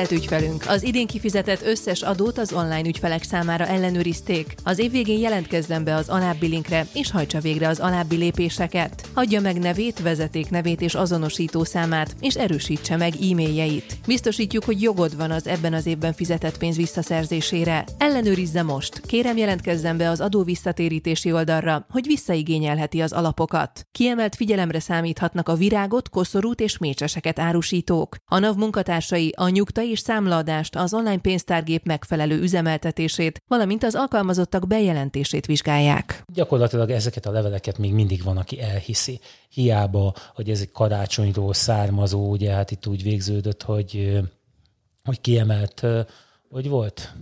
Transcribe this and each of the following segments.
Tisztelt ügyfelünk! Az idén kifizetett összes adót az online ügyfelek számára ellenőrizték. Az év végén jelentkezzen be az alábbi linkre, és hajtsa végre az alábbi lépéseket. Hagyja meg nevét, vezeték nevét és azonosító számát, és erősítse meg e-mailjeit. Biztosítjuk, hogy jogod van az ebben az évben fizetett pénz visszaszerzésére. Ellenőrizze most. Kérem jelentkezzen be az adó visszatérítési oldalra, hogy visszaigényelheti az alapokat. Kiemelt figyelemre számíthatnak a virágot, koszorút és mécseseket árusítók. A NAV munkatársai a nyugta és számlaadást, az online pénztárgép megfelelő üzemeltetését, valamint az alkalmazottak bejelentését vizsgálják. Gyakorlatilag ezeket a leveleket még mindig van, aki elhiszi. Hiába, hogy ez egy karácsonyról származó, ugye hát itt úgy végződött, hogy, hogy kiemelt, hogy volt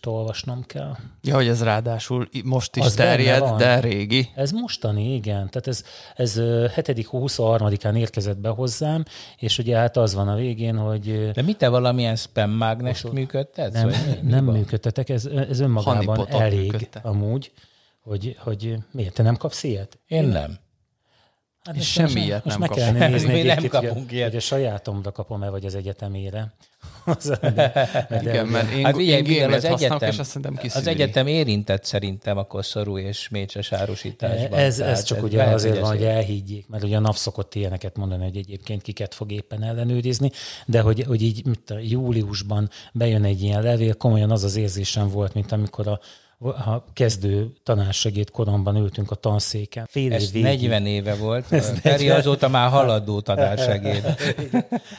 ezt olvasnom kell. Ja, hogy ez ráadásul most is az terjed, de régi. Ez mostani, igen. Tehát ez, ez 7. 23-án érkezett be hozzám, és ugye hát az van a végén, hogy... De mit te valamilyen spam mágnest működtetsz? Nem, nem működtetek, ez, ez önmagában elég működte. amúgy, hogy, hogy miért te nem kapsz ilyet? Én nem. Hát és semmi ilyet nem meg kellene nézni nem kapunk ilyet. hogy a sajátomra kapom-e, vagy az egyetemére. Az, Igen, mert én, hát, én, én az egyetem, és azt az egyetem érintett szerintem a koszorú és mécses árusításban. Ez, ez csak ez ugye lehet, azért van, hogy elhiggyék, mert ugye a nap szokott ilyeneket mondani, hogy egyébként kiket fog éppen ellenőrizni, de hogy, hogy így mint a júliusban bejön egy ilyen levél, komolyan az az érzésem volt, mint amikor a ha kezdő tanársegéd koromban ültünk a tanszéken. Fél Ez év 40 éve volt. Feri azóta már haladó tanársegéd.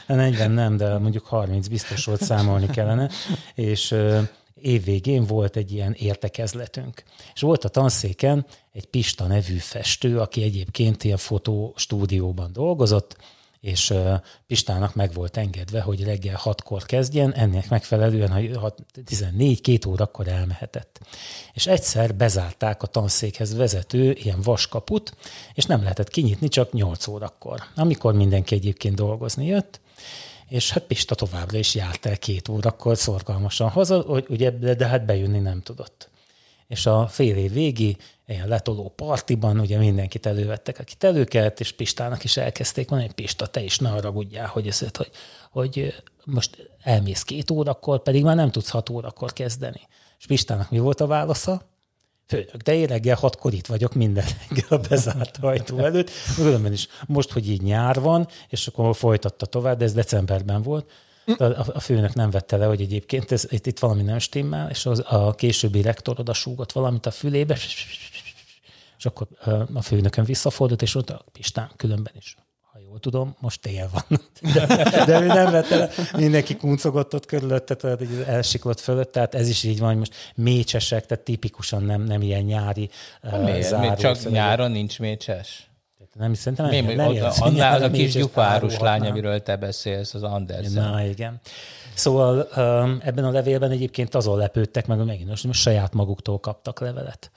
40 nem, de mondjuk 30 biztos volt számolni kellene. És évvégén volt egy ilyen értekezletünk. És volt a tanszéken egy Pista nevű festő, aki egyébként ilyen fotostúdióban dolgozott, és Pistának meg volt engedve, hogy reggel hatkor kezdjen, ennek megfelelően, ha 14, két órakor elmehetett. És egyszer bezárták a tanszékhez vezető ilyen vaskaput, és nem lehetett kinyitni csak 8 órakor, amikor mindenki egyébként dolgozni jött, és hát Pista továbbra is járt el két órakor szorgalmasan haza, hogy ugye, de, de hát bejönni nem tudott. És a fél év végi ilyen letoló partiban, ugye mindenkit elővettek, akit előkelt, és Pistának is elkezdték mondani, hogy Pista, te is ne haragudjál, hogy, ez, hogy, hogy most elmész két órakor, pedig már nem tudsz hat órakor kezdeni. És Pistának mi volt a válasza? Főnök, de én reggel hatkor itt vagyok minden reggel a bezárt ajtó előtt. Különben is most, hogy így nyár van, és akkor folytatta tovább, de ez decemberben volt, a, a főnök nem vette le, hogy egyébként ez, itt, itt valami nem stimmel, és az, a későbbi rektor oda súgott valamit a fülébe, és akkor a főnökön visszafordult, és ott Pistán különben is ha jól tudom, most tél van. De, de ő nem vette le, mindenki kuncogott ott körülötte, tehát egy elsiklott fölött, tehát ez is így van, hogy most mécsesek, tehát tipikusan nem, nem ilyen nyári Miért? Záró, Csak nyáron nincs mécses? Nem, szerintem nem, nem, nem, nem Annál a kis gyufárus lány, amiről te beszélsz, az Andersen. Na, igen. Szóval ebben a levélben egyébként azon lepődtek meg, hogy megint most saját maguktól kaptak levelet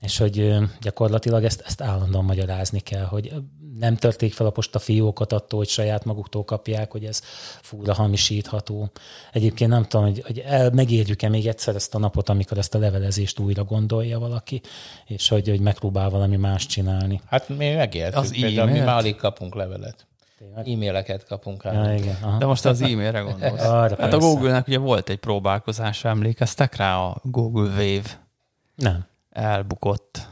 és hogy gyakorlatilag ezt, ezt állandóan magyarázni kell, hogy nem törték fel a posta fiókot attól, hogy saját maguktól kapják, hogy ez fúra hamisítható. Egyébként nem tudom, hogy, hogy el, megérjük-e még egyszer ezt a napot, amikor ezt a levelezést újra gondolja valaki, és hogy, hogy megpróbál valami más csinálni. Hát mi megértük, az például mi már alig kapunk levelet. E-maileket kapunk rá. Ja, igen, aha. De most az e-mailre gondolsz. Arra, hát persze. a Google-nek ugye volt egy próbálkozása, emlékeztek rá a Google Wave? Nem elbukott.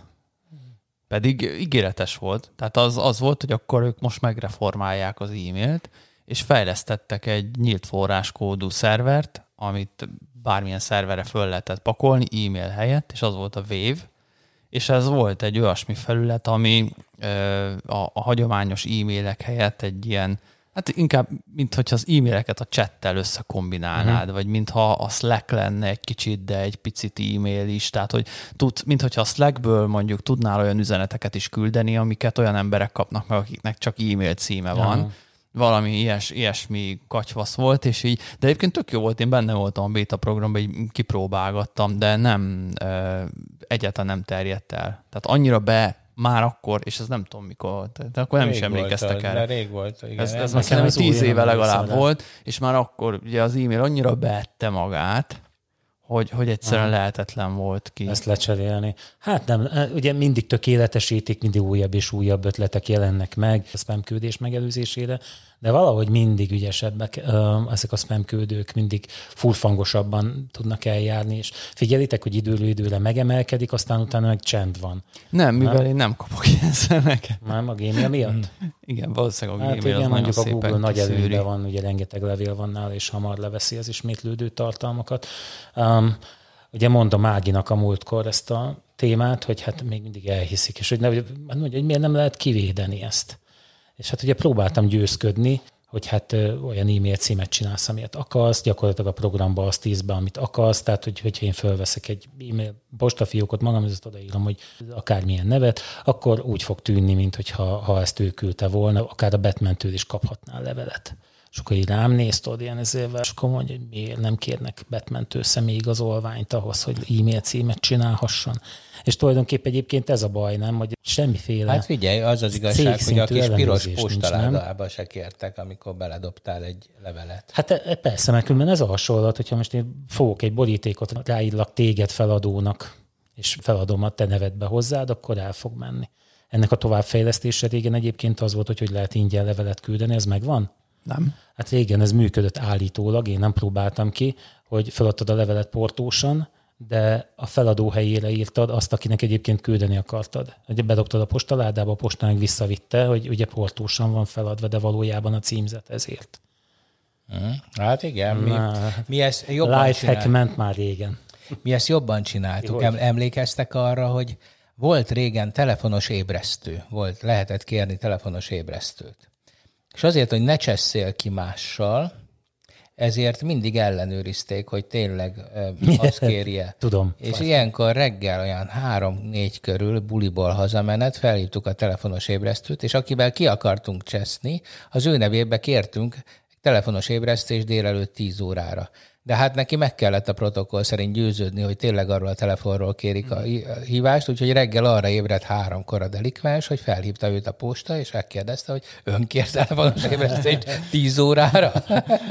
Pedig ígéretes volt. Tehát az, az volt, hogy akkor ők most megreformálják az e-mailt, és fejlesztettek egy nyílt forráskódú szervert, amit bármilyen szerverre föl lehetett pakolni e-mail helyett, és az volt a Wave, és ez volt egy olyasmi felület, ami a, a hagyományos e-mailek helyett egy ilyen Hát inkább, mintha az e-maileket a chattel összekombinálnád, uh-huh. vagy mintha a Slack lenne egy kicsit, de egy picit e-mail is. Tehát, hogy tud, mintha a Slackből mondjuk tudnál olyan üzeneteket is küldeni, amiket olyan emberek kapnak meg, akiknek csak e-mail címe van. Uh-huh. Valami ilyes, ilyesmi katyvasz volt, és így, de egyébként tök jó volt, én benne voltam a beta programban, így kipróbálgattam, de nem, egyáltalán nem terjedt el. Tehát annyira be már akkor, és ez nem tudom mikor, de akkor nem rég is emlékeztek volt, erre. rég volt, igen. Ez, ez most tíz éve legalább volt, és már akkor ugye az e-mail annyira beette magát, hogy, hogy egyszerűen Aha. lehetetlen volt ki. Ezt lecserélni. Hát nem, ugye mindig tökéletesítik, mindig újabb és újabb ötletek jelennek meg a spam küldés megelőzésére, de valahogy mindig ügyesebbek ezek a spam küldők, mindig furfangosabban tudnak eljárni, és figyelitek, hogy időről időre megemelkedik, aztán utána meg csend van. Nem, mivel nem? én nem kapok ilyen szemeket. Nem, a gémia miatt? igen, valószínűleg a hát gémia igen, mondjuk a Google nagy előnyben van, ugye rengeteg levél van nála, és hamar leveszi az ismétlődő tartalmakat. Um, ugye mondom Áginak a múltkor ezt a témát, hogy hát még mindig elhiszik, és hogy, ne, hogy miért nem lehet kivédeni ezt. És hát ugye próbáltam győzködni, hogy hát ö, olyan e-mail címet csinálsz, amilyet akarsz, gyakorlatilag a programba azt tíz be, amit akarsz, tehát hogy, hogyha én felveszek egy e-mail postafiókot magam, ezt odaírom, hogy akármilyen nevet, akkor úgy fog tűnni, mint hogyha ha ezt ő küldte volna, akár a batman is kaphatnál levelet. És akkor így rám néz, tudod, ilyen ezével, és akkor mondja, hogy miért nem kérnek Batman-től személyigazolványt ahhoz, hogy e-mail címet csinálhasson. És tulajdonképpen egyébként ez a baj, nem, hogy semmiféle Hát figyelj, az az igazság, hogy a kis piros postaládába se kértek, amikor beledobtál egy levelet. Hát e, e, persze, mert különben ez a hasonlat, hogyha most én fogok egy borítékot, ráírlak téged feladónak, és feladom a te nevedbe hozzád, akkor el fog menni. Ennek a továbbfejlesztése régen egyébként az volt, hogy hogy lehet ingyen levelet küldeni, ez megvan? Nem. Hát régen ez működött állítólag, én nem próbáltam ki, hogy feladtad a levelet portósan, de a feladó helyére írtad azt, akinek egyébként küldeni akartad. Ugye bedobtad a postaládába, a postán visszavitte, hogy ugye portósan van feladva, de valójában a címzet ezért. Hmm. Hát igen, mi, mi ezt jobban Lifehack ment már régen. Mi ezt jobban csináltuk. Hogy? Emlékeztek arra, hogy volt régen telefonos ébresztő, volt, lehetett kérni telefonos ébresztőt. És azért, hogy ne cseszél ki mással, ezért mindig ellenőrizték, hogy tényleg azt kérje. Tudom. És fast. ilyenkor reggel olyan három-négy körül buliból hazamenet, felhívtuk a telefonos ébresztőt, és akivel ki akartunk cseszni, az ő nevébe kértünk telefonos ébresztés délelőtt 10 órára de hát neki meg kellett a protokoll szerint győződni, hogy tényleg arról a telefonról kérik a hívást, úgyhogy reggel arra ébredt háromkor a delikvens, hogy felhívta őt a posta, és megkérdezte, hogy ön kér telefonos ébresztést tíz órára.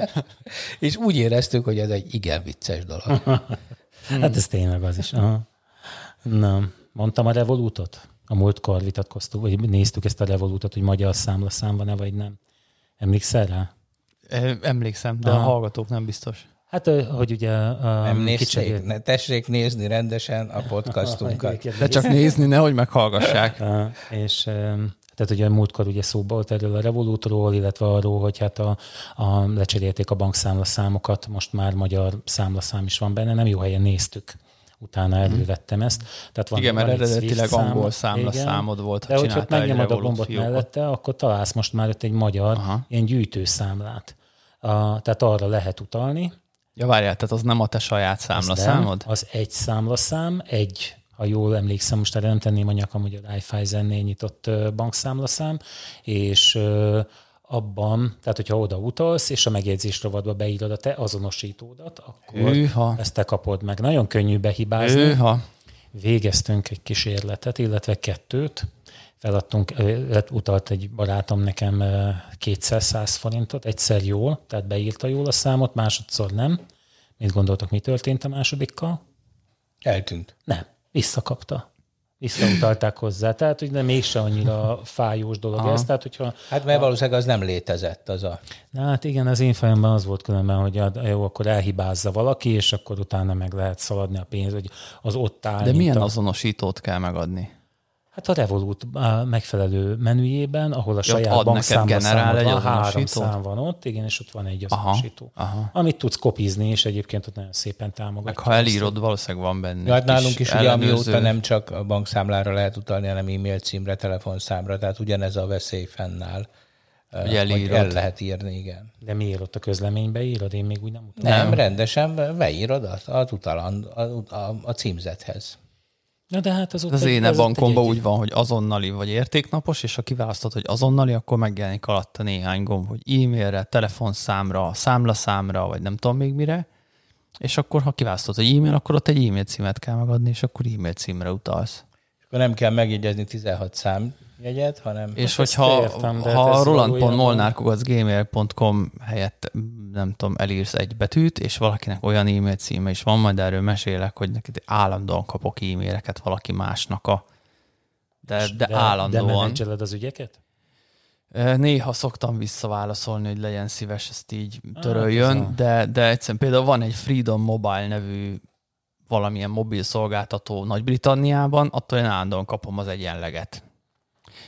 és úgy éreztük, hogy ez egy igen vicces dolog. hát ez tényleg az is. Aha. Na, mondtam a Revolutot? A múltkor vitatkoztuk, vagy néztük ezt a Revolutot, hogy magyar számlaszám van-e, vagy nem. Emlékszel rá? Emlékszem, de Aha. a hallgatók nem biztos. Hát, hogy ugye... Nem nézték, ne, tessék nézni rendesen a podcastunkat. De csak nézni, nehogy meghallgassák. és tehát ugye múltkor ugye szóba volt erről a Revolutról, illetve arról, hogy hát a, a lecserélték a bankszámlaszámokat, most már magyar számlaszám is van benne, nem jó helyen néztük utána elővettem ezt. Tehát van, Igen, mert eredetileg angol számlaszámod volt, ha De hogyha megnyomod a gombot fiókot. mellette, akkor találsz most már ott egy magyar Aha. ilyen gyűjtőszámlát. A, tehát arra lehet utalni, Ja, várjál, tehát az nem a te saját számlaszámod? Az egy számlaszám, egy, ha jól emlékszem, most erre nem tenném a nyakam, hogy a Raiffeisen-nél nyitott bankszámlaszám, és abban, tehát hogyha oda utalsz, és a megjegyzés rovadba beírod a te azonosítódat, akkor Őha. ezt te kapod meg. Nagyon könnyű behibázni. Őha. Végeztünk egy kísérletet, illetve kettőt, feladtunk, utalt egy barátom nekem kétszer száz forintot, egyszer jól, tehát beírta jól a számot, másodszor nem. Mit gondoltok, mi történt a másodikkal? Eltűnt. Nem, visszakapta. Visszautalták hozzá, tehát hogy nem mégse annyira fájós dolog Aha. ez. Tehát, hogyha hát mert valószínűleg az nem létezett az a... Na, hát igen, az én fejemben az volt különben, hogy jó, akkor elhibázza valaki, és akkor utána meg lehet szaladni a pénz, hogy az ott áll. De milyen a... azonosítót kell megadni? Hát a Revolut megfelelő menüjében, ahol a saját bankszámlaszámod van, három szám van ott, igen, és ott van egy azonosító, aha, aha. amit tudsz kopizni, és egyébként ott nagyon szépen támogatja. Meg ha elírod, valószínűleg van benne. Ja, hát nálunk is ugye amióta nem csak a bankszámlára lehet utalni, hanem e-mail címre, telefonszámra, tehát ugyanez a veszély fennáll. Hogy, hogy el lehet írni, igen. De miért ott a közleménybe írod? Én még úgy nem utalom. Nem, rendesen beírod az, az utalan, a, a, a címzethez. Na de hát az, az egy, én bankomban úgy van, hogy azonnali vagy értéknapos, és ha kiválasztod, hogy azonnali, akkor megjelenik alatta néhány gomb, hogy e-mailre, telefonszámra, számlaszámra, vagy nem tudom még mire, és akkor ha kiválasztod, hogy e-mail, akkor ott egy e-mail címet kell megadni, és akkor e-mail címre utalsz. Nem kell megjegyezni 16 szám jegyet, hanem... És hogyha értem, ha ez roland.molnár.gmail.com helyett nem tudom, elírsz egy betűt, és valakinek olyan e-mail címe is van, majd erről mesélek, hogy neked állandóan kapok e-maileket valaki másnak a de, de, de állandóan. De az ügyeket? Néha szoktam visszaválaszolni, hogy legyen szíves, ezt így Ah, töröljön, ez a- de, de egyszerűen például van egy Freedom Mobile nevű valamilyen mobil szolgáltató Nagy-Britanniában, attól én állandóan kapom az egyenleget.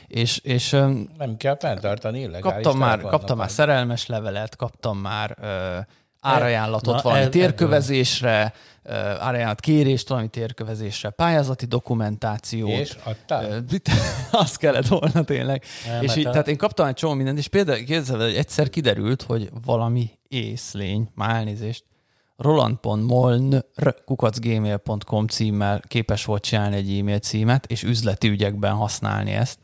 És, és Nem kell fenntartani illegális kaptam már, kaptam már szerelmes levelet, kaptam már ö, árajánlatot Na, valami el- térkövezésre, ö, árajánlat kérést valami térkövezésre, pályázati dokumentációt. És adtál? Azt kellett volna tényleg. Nem, és így, a- tehát én kaptam egy csomó mindent, és például el, hogy egyszer kiderült, hogy valami észlény, már elnézést, roland.molnr.gmail.com címmel képes volt csinálni egy e-mail címet, és üzleti ügyekben használni ezt.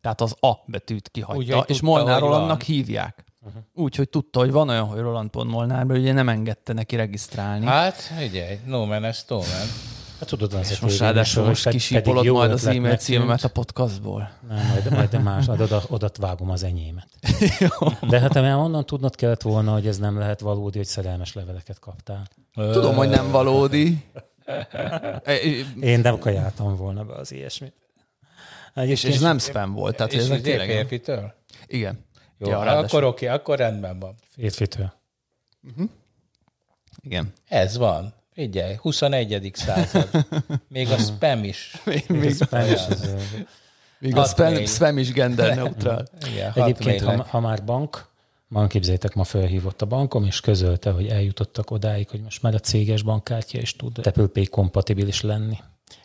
Tehát az A betűt kihagyta, Úgy, és Molnár. Rolandnak hívják. Uh-huh. Úgy, hogy tudta, hogy van olyan, hogy Roland.molnár, mert ugye nem engedte neki regisztrálni. Hát, figyelj, no man, ez no man. Hát tudod, az és most ráadásul most kisípolod majd az e-mail címemet a podcastból. Nem, majd, majd más, majd oda, oda vágom az enyémet. De hát már onnan tudnod kellett volna, hogy ez nem lehet valódi, hogy szerelmes leveleket kaptál. Tudom, hogy nem valódi. Én nem kajáltam volna be az ilyesmit. És, és nem spam volt. Tehát És ez tényleg... férfitől? Igen. Jó, Ja, akkor oké, akkor rendben van. Férfitől. Igen. Ez van. Figyelj, 21. század. Még a spam is. Még, Spam is az, még a spam, spam is gender neutral. Igen, Egyébként, ha, ha már bank, ma képzeljétek, ma felhívott a bankom, és közölte, hogy eljutottak odáig, hogy most már a céges bankkártya is tud Apple Pay kompatibilis lenni.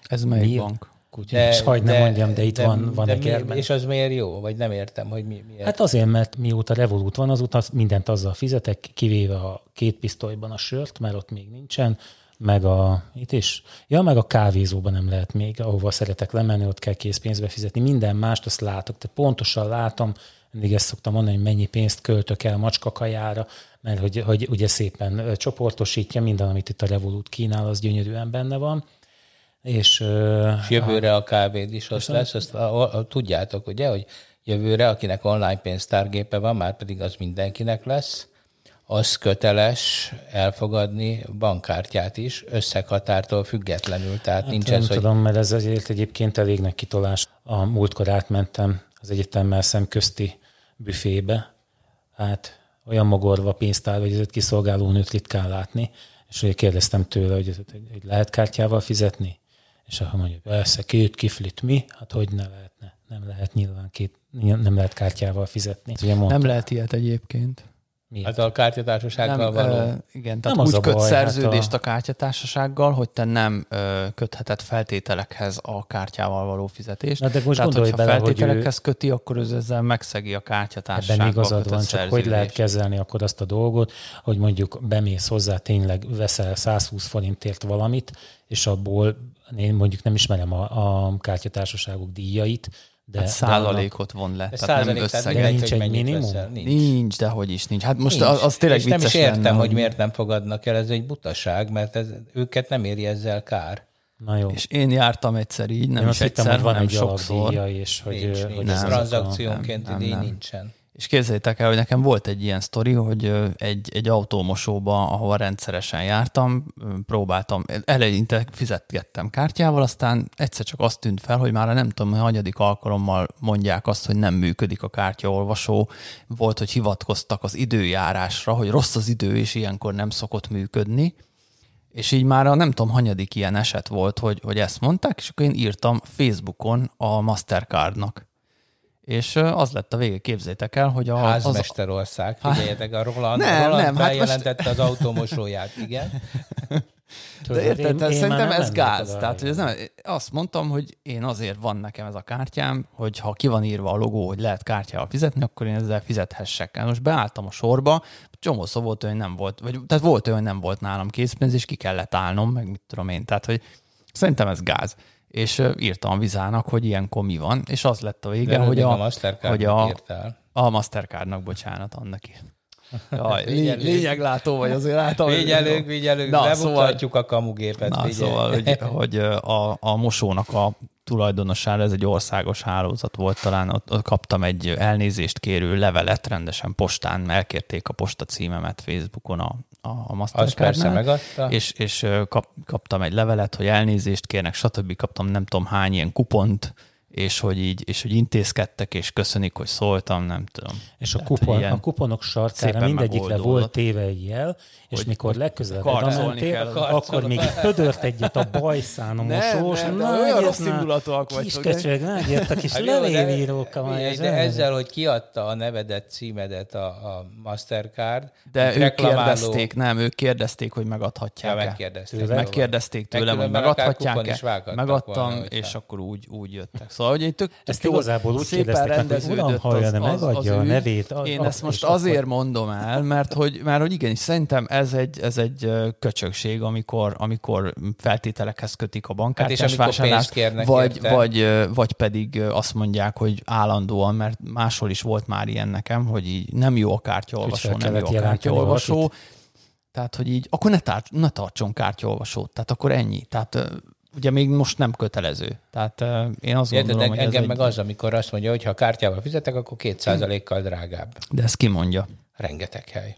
Ez melyik Mi? bank? Úgyhogy de, hagyd ne mondjam, de itt de, van, van de egy mi. És az miért jó? Vagy nem értem, hogy mi, miért. Hát azért, mert mióta Revolut van, azóta mindent azzal fizetek, kivéve a két pisztolyban a sört, mert ott még nincsen, meg a, itt is, ja, meg a kávézóban nem lehet még, ahova szeretek lemenni, ott kell készpénzbe fizetni. Minden mást azt látok, tehát pontosan látom, mindig ezt szoktam mondani, hogy mennyi pénzt költök el macskakajára, mert hogy, hogy ugye szépen csoportosítja, minden, amit itt a Revolut kínál, az gyönyörűen benne van. És, És jövőre a kávéd is az lesz, azt a, a, tudjátok, ugye, hogy jövőre, akinek online pénztárgépe van, már pedig az mindenkinek lesz, az köteles elfogadni bankkártyát is, összeghatártól függetlenül. Tehát hát nincs nem ez, hogy tudom, mert ez azért egyébként elég nagy kitolás. A múltkor átmentem az egyetemmel szemközti büfébe, hát olyan mogorva pénztár, hogy ezért kiszolgáló nőt ritkán látni, és ugye kérdeztem tőle, hogy, hogy, hogy lehet kártyával fizetni, és akkor mondja, persze, két kiflit mi? Hát hogy ne lehetne? Nem lehet nyilván két, nem lehet kártyával fizetni. Ugye mondta, Nem lehet ilyet egyébként. Miért? hát a kártyatársasággal Nem, való. ö, igen, tehát Nem az úgy a köt baj, szerződést hát a... a kártyatársasággal, hogy te nem ö, kötheted feltételekhez a kártyával való fizetést. Na de most tehát, gondolj hogyha bele, hogy ő- feltételekhez köti, akkor ez ezzel megszegi a Ebben kártyatársasággal igazad kötött van, csak hogy lehet kezelni akkor azt a dolgot, hogy mondjuk bemész hozzá, tényleg veszel 120 forintért valamit, és abból én mondjuk nem ismerem a, a kártyatársaságok díjait, de, Hát de százalékot von le, Ez tehát nem összeget. mindegy, Nincs hogy egy minimum? veszel. Nincs. Nincs, de hogy is nincs. Hát most Nincs. az, az tényleg és nem is vicces értem, lenne, hogy miért nem fogadnak el, ez egy butaság, mert ez, őket nem éri ezzel kár. Na jó. És én jártam egyszer így, nem Én is azt hittem, egyszer, hogy van hanem egy sokszor. és hogy, Nincs, hogy nincs. ez tranzakciónként nem. nincsen. És képzeljétek el, hogy nekem volt egy ilyen sztori, hogy egy, egy autómosóba, ahova rendszeresen jártam, próbáltam, eleinte fizetgettem kártyával, aztán egyszer csak azt tűnt fel, hogy már nem tudom, a hanyadik alkalommal mondják azt, hogy nem működik a kártyaolvasó. Volt, hogy hivatkoztak az időjárásra, hogy rossz az idő, és ilyenkor nem szokott működni. És így már a nem tudom, hanyadik ilyen eset volt, hogy, hogy ezt mondták, és akkor én írtam Facebookon a Mastercardnak. És az lett a vége, képzétek el, hogy a, az, Házmesterország, figyeljetek, a Roland, Nem, Roland nem, hát bejelentette az autómosóját, igen. De érted, én- én szerintem ez gáz. Tehát, hogy ez nem, azt mondtam, hogy én azért van nekem ez a kártyám, hogy ha ki van írva a logó, hogy lehet kártyával fizetni, akkor én ezzel fizethessek el. Most beálltam a sorba, csomó szó volt, olyan, hogy nem volt, vagy, tehát volt olyan, hogy nem volt nálam készpénz, és ki kellett állnom, meg mit tudom én. Tehát, hogy szerintem ez gáz. És írtam a vizának, hogy ilyenkor mi van, és az lett a vége, De hogy a, a Mastercard hogy a, írtál. a Mastercardnak, bocsánat, annak is. Jaj, lény, lényeglátó vagy, azért látom. Vigyelünk, vigyelünk, Na, lemutatjuk szóval, a kamugépet. Na, figyelj. szóval, hogy, hogy a, a mosónak a tulajdonosára, ez egy országos hálózat volt, talán ott, ott kaptam egy elnézést kérő levelet rendesen postán, elkérték a posta címemet Facebookon a, a Mastercardnál. És, és kap, kaptam egy levelet, hogy elnézést kérnek, stb. Kaptam nem tudom hány ilyen kupont, és hogy így, és hogy intézkedtek, és köszönik, hogy szóltam, nem tudom. És a, kupon, a kuponok sarkára mindegyikre volt téve egy jel, és hogy, mikor legközelebb mentél, akkor még pödört egyet a bajszán a mosós. Nem, nem, olyan rossz indulatúak vagy. Kis köcsög, nagy, a kis hát levévíróka van. De ezzel, hogy kiadta a nevedet, címedet a, a Mastercard. De ők kérdezték, nem, ők kérdezték, hogy megadhatják ja, megkérdezték. Megkérdezték tőlem, hogy megadhatják-e. Megadtam, és akkor úgy, úgy jöttek. Szóval, hogy egy tök, ezt igazából úgy hogy uram, hallja, de megadja a nevét. Én ezt most azért mondom el, mert hogy, mert hogy igenis, szerintem ez egy, ez egy köcsögség, amikor, amikor feltételekhez kötik a bankkártyás hát és vásárlást, vagy, vagy, vagy pedig azt mondják, hogy állandóan, mert máshol is volt már ilyen nekem, hogy így nem jó a kártyaolvasó, nem jó a kártyaolvasó. Tehát, hogy így, akkor ne, tár, ne tartson kártyaolvasót. Tehát akkor ennyi. Tehát ugye még most nem kötelező. Tehát uh, én azt Érted, gondolom, hogy engem meg egy... az, amikor azt mondja, hogy ha kártyával fizetek, akkor kétszázalékkal drágább. De ezt ki mondja? Rengeteg hely.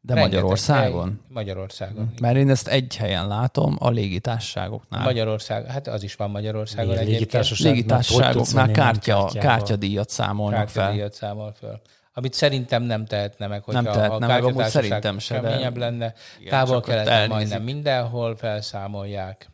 De Rengeteg Magyarországon? Hely. Magyarországon. Mert én ezt egy helyen látom, a légitársaságoknál. Magyarország, hát az is van Magyarországon Lég, légitársaság, légitársaságoknál kártya, kártyadíjat számolnak kártyadíjat fel. számol fel. Amit szerintem nem tehetne meg, hogyha nem tehetne a amúgy szerintem se, de... lenne. Távol keleten majdnem mindenhol felszámolják.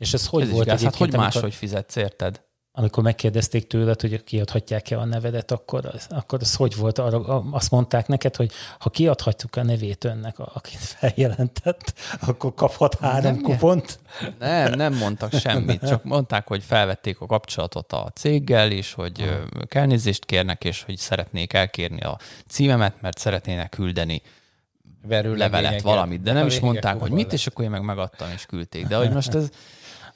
És ez hogy ez volt egyébként? Hát hogy máshogy fizetsz, érted? amikor megkérdezték tőled, hogy kiadhatják-e a nevedet, akkor az, akkor az hogy volt? Arra, azt mondták neked, hogy ha kiadhatjuk a nevét önnek, akit feljelentett, akkor kaphat három nem, kupont? Nem, nem mondtak semmit, csak mondták, hogy felvették a kapcsolatot a céggel, és hogy elnézést kérnek, és hogy szeretnék elkérni a címemet, mert szeretnének küldeni levelet, valamit, de nem is mondták, hogy mit, és akkor én meg megadtam, és küldték. De hogy most ez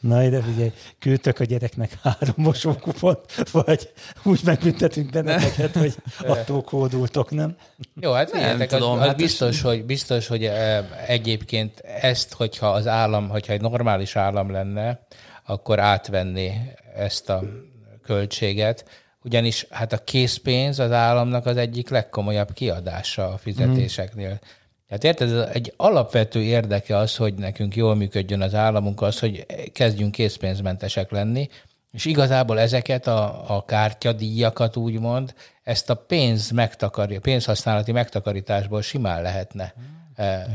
Na ide figyelj, küldtök a gyereknek három mosókupont, vagy úgy megbüntetünk benneteket, hogy attól kódultok, nem? Jó, hát figyeljetek, az, az hát biztos, hogy, biztos, hogy egyébként ezt, hogyha az állam, hogyha egy normális állam lenne, akkor átvenni ezt a költséget, ugyanis hát a készpénz az államnak az egyik legkomolyabb kiadása a fizetéseknél. Hmm. Hát érted, egy alapvető érdeke az, hogy nekünk jól működjön az államunk, az, hogy kezdjünk készpénzmentesek lenni, és igazából ezeket a, a kártyadíjakat úgymond, ezt a pénz megtakarja, pénzhasználati megtakarításból simán lehetne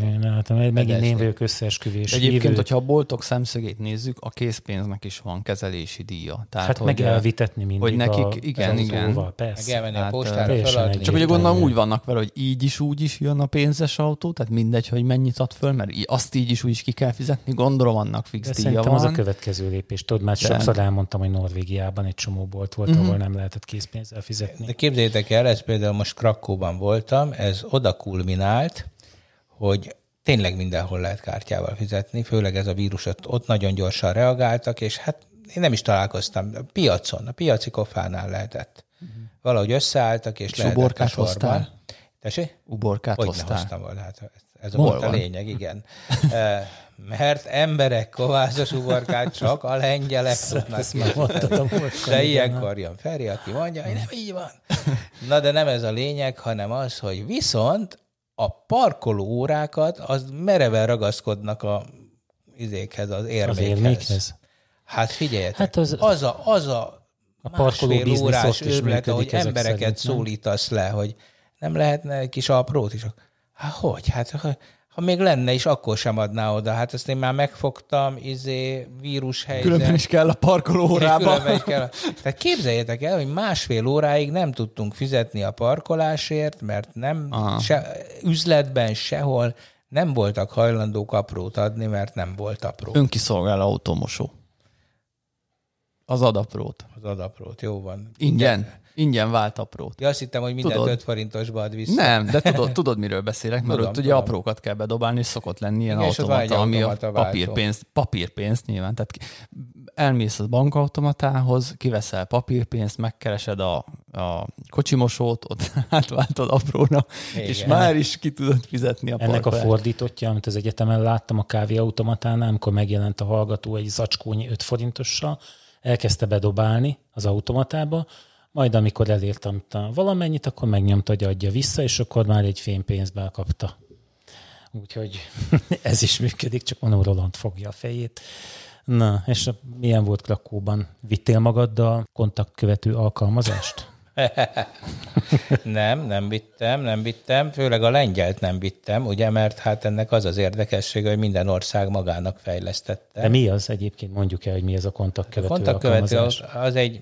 én látom, megint én vagyok összeesküvés. Egyébként, hívő. hogyha a boltok szemszögét nézzük, a készpénznek is van kezelési díja. Tehát, hát hogy, meg elvitetni mindig hogy nekik, a, igen, igen. Szóval, persze. Meg elmenni hát, a postára feladni. Csak hogy gondolom úgy vannak vele, hogy így is úgy is jön a pénzes autó, tehát mindegy, hogy mennyit ad föl, mert azt így is úgy is ki kell fizetni, gondolom annak fix De díja van. az a következő lépés. Tudod, már De... sokszor elmondtam, hogy Norvégiában egy csomó bolt volt, uh-huh. ahol nem lehetett készpénzzel fizetni. De képzeljétek el, ez például most Krakóban voltam, ez oda kulminált, hogy tényleg mindenhol lehet kártyával fizetni, főleg ez a vírus ott, ott nagyon gyorsan reagáltak, és hát én nem is találkoztam. A piacon, a piaci kofánál lehetett. Uh-huh. Valahogy összeálltak, és, és lehetett uborkát a hoztál? Tessék? Uborkát Hogy hoztál? hoztam volna, hát ez Hol volt van? a lényeg, igen. Mert emberek kovászos uborkát csak a lengyelek tudnak De ilyenkor jön Feri, aki mondja, hogy nem így van. Na de nem ez a lényeg, hanem az, hogy viszont a parkoló órákat, az mereven ragaszkodnak a izékhez, az érmékhez. Az érmékhez? Hát figyeljetek, hát az, az a, az a, a parkoló órás őrület, ahogy embereket szerint, szólítasz le, hogy nem lehetne egy kis aprót is. Hát hogy? Hát ha még lenne is, akkor sem adná oda. Hát ezt én már megfogtam, izé, vírus helyzet. Különben is kell a parkolórába. is kell. Tehát képzeljétek el, hogy másfél óráig nem tudtunk fizetni a parkolásért, mert nem se, üzletben sehol nem voltak hajlandók aprót adni, mert nem volt apró. Önkiszolgáló automosó. Az adaprót. Az adaprót, jó van. Ingyen. Igen. Ingyen vált aprót. Ja, azt hittem, hogy mindent tudod, 5 forintosba ad vissza. Nem, de tudod, tudod miről beszélek, mert tudom, ott ugye tudom. aprókat kell bedobálni, és szokott lenni ilyen Igen, automata, ami a papírpénzt, papírpénzt nyilván. Tehát elmész a bankautomatához, kiveszel papírpénzt, megkeresed a a kocsimosót, ott átváltod apróra, Igen. és már is ki tudod fizetni a Ennek a fordítottja, amit az egyetemen láttam a kávéautomatánál, amikor megjelent a hallgató egy zacskónyi 5 forintossal, elkezdte bedobálni az automatába, majd amikor elértem valamennyit, akkor megnyomta, hogy adja vissza, és akkor már egy fénypénzbe kapta. Úgyhogy ez is működik, csak mondom, Roland fogja a fejét. Na, és a- milyen volt Krakóban? Vittél magaddal kontaktkövető alkalmazást? Nem, nem vittem, nem vittem, főleg a lengyelt nem vittem, ugye, mert hát ennek az az érdekessége, hogy minden ország magának fejlesztette. De mi az egyébként? Mondjuk el, hogy mi ez a kontaktkövető kontaktkövető alkalmazás. az, az egy,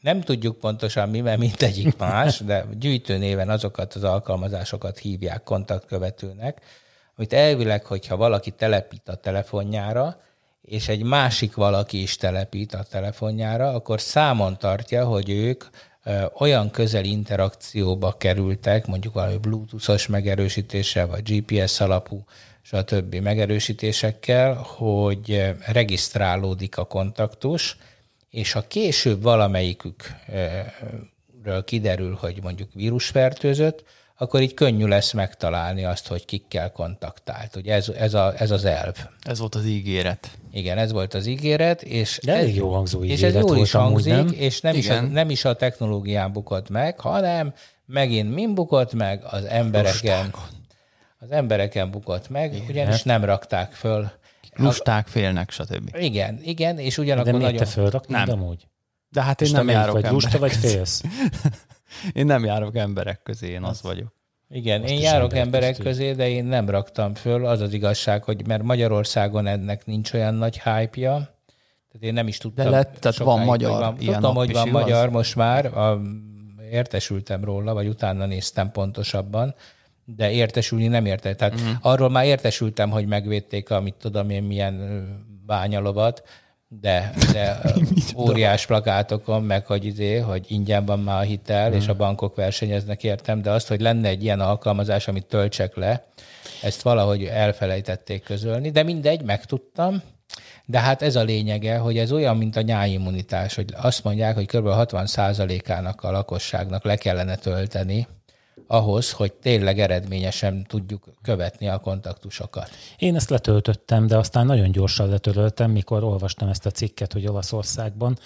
nem tudjuk pontosan mi, mert mindegyik más, de gyűjtő néven azokat az alkalmazásokat hívják kontaktkövetőnek, amit elvileg, hogyha valaki telepít a telefonjára, és egy másik valaki is telepít a telefonjára, akkor számon tartja, hogy ők olyan közel interakcióba kerültek, mondjuk valami bluetoothos megerősítéssel, vagy GPS alapú, stb. megerősítésekkel, hogy regisztrálódik a kontaktus, és ha később valamelyikükről kiderül, hogy mondjuk vírusfertőzött, akkor így könnyű lesz megtalálni azt, hogy kikkel kontaktált. Ugye ez, ez, a, ez az elv. Ez volt az ígéret. Igen, ez volt az ígéret, és De elég ez, jó hangzó és ez ígéret jó volt is amúgy, hangzik, nem? és nem is, a, Igen. nem is a technológián bukott meg, hanem megint min bukott meg? Az embereken. Az embereken bukott meg, ugyanis nem rakták föl. Lusták, félnek, stb. Igen, igen, és De ugyanakkor miért nagyon... te fölraknád Nem. amúgy? De hát én nem járok vagy, emberek lusta vagy félsz? Én nem járok emberek közé, én az vagyok. Igen, Azt én járok emberek közé, de én nem raktam föl. Az az igazság, hogy mert Magyarországon ennek nincs olyan nagy hype-ja, tehát én nem is tudtam. De lett- tehát van sokáig, magyar hogy van. ilyen Tudom, app hogy van igaz? magyar most már, a, értesültem róla, vagy utána néztem pontosabban, de értesülni nem érte. Tehát uh-huh. arról már értesültem, hogy megvédték a, mit tudom én, milyen bányalovat, de, de óriás plakátokon, meg hogy izé, hogy ingyen van már a hitel, és a Mhm. bankok versenyeznek értem, de azt, hogy lenne egy ilyen alkalmazás, amit töltsek le, ezt valahogy elfelejtették közölni, de mindegy, megtudtam. De hát ez a lényege, hogy ez olyan, mint a nyáimmunitás, hogy azt mondják, hogy kb. 60%-ának a lakosságnak le kellene tölteni ahhoz, hogy tényleg eredményesen tudjuk követni a kontaktusokat. Én ezt letöltöttem, de aztán nagyon gyorsan letöröltem, mikor olvastam ezt a cikket, hogy Olaszországban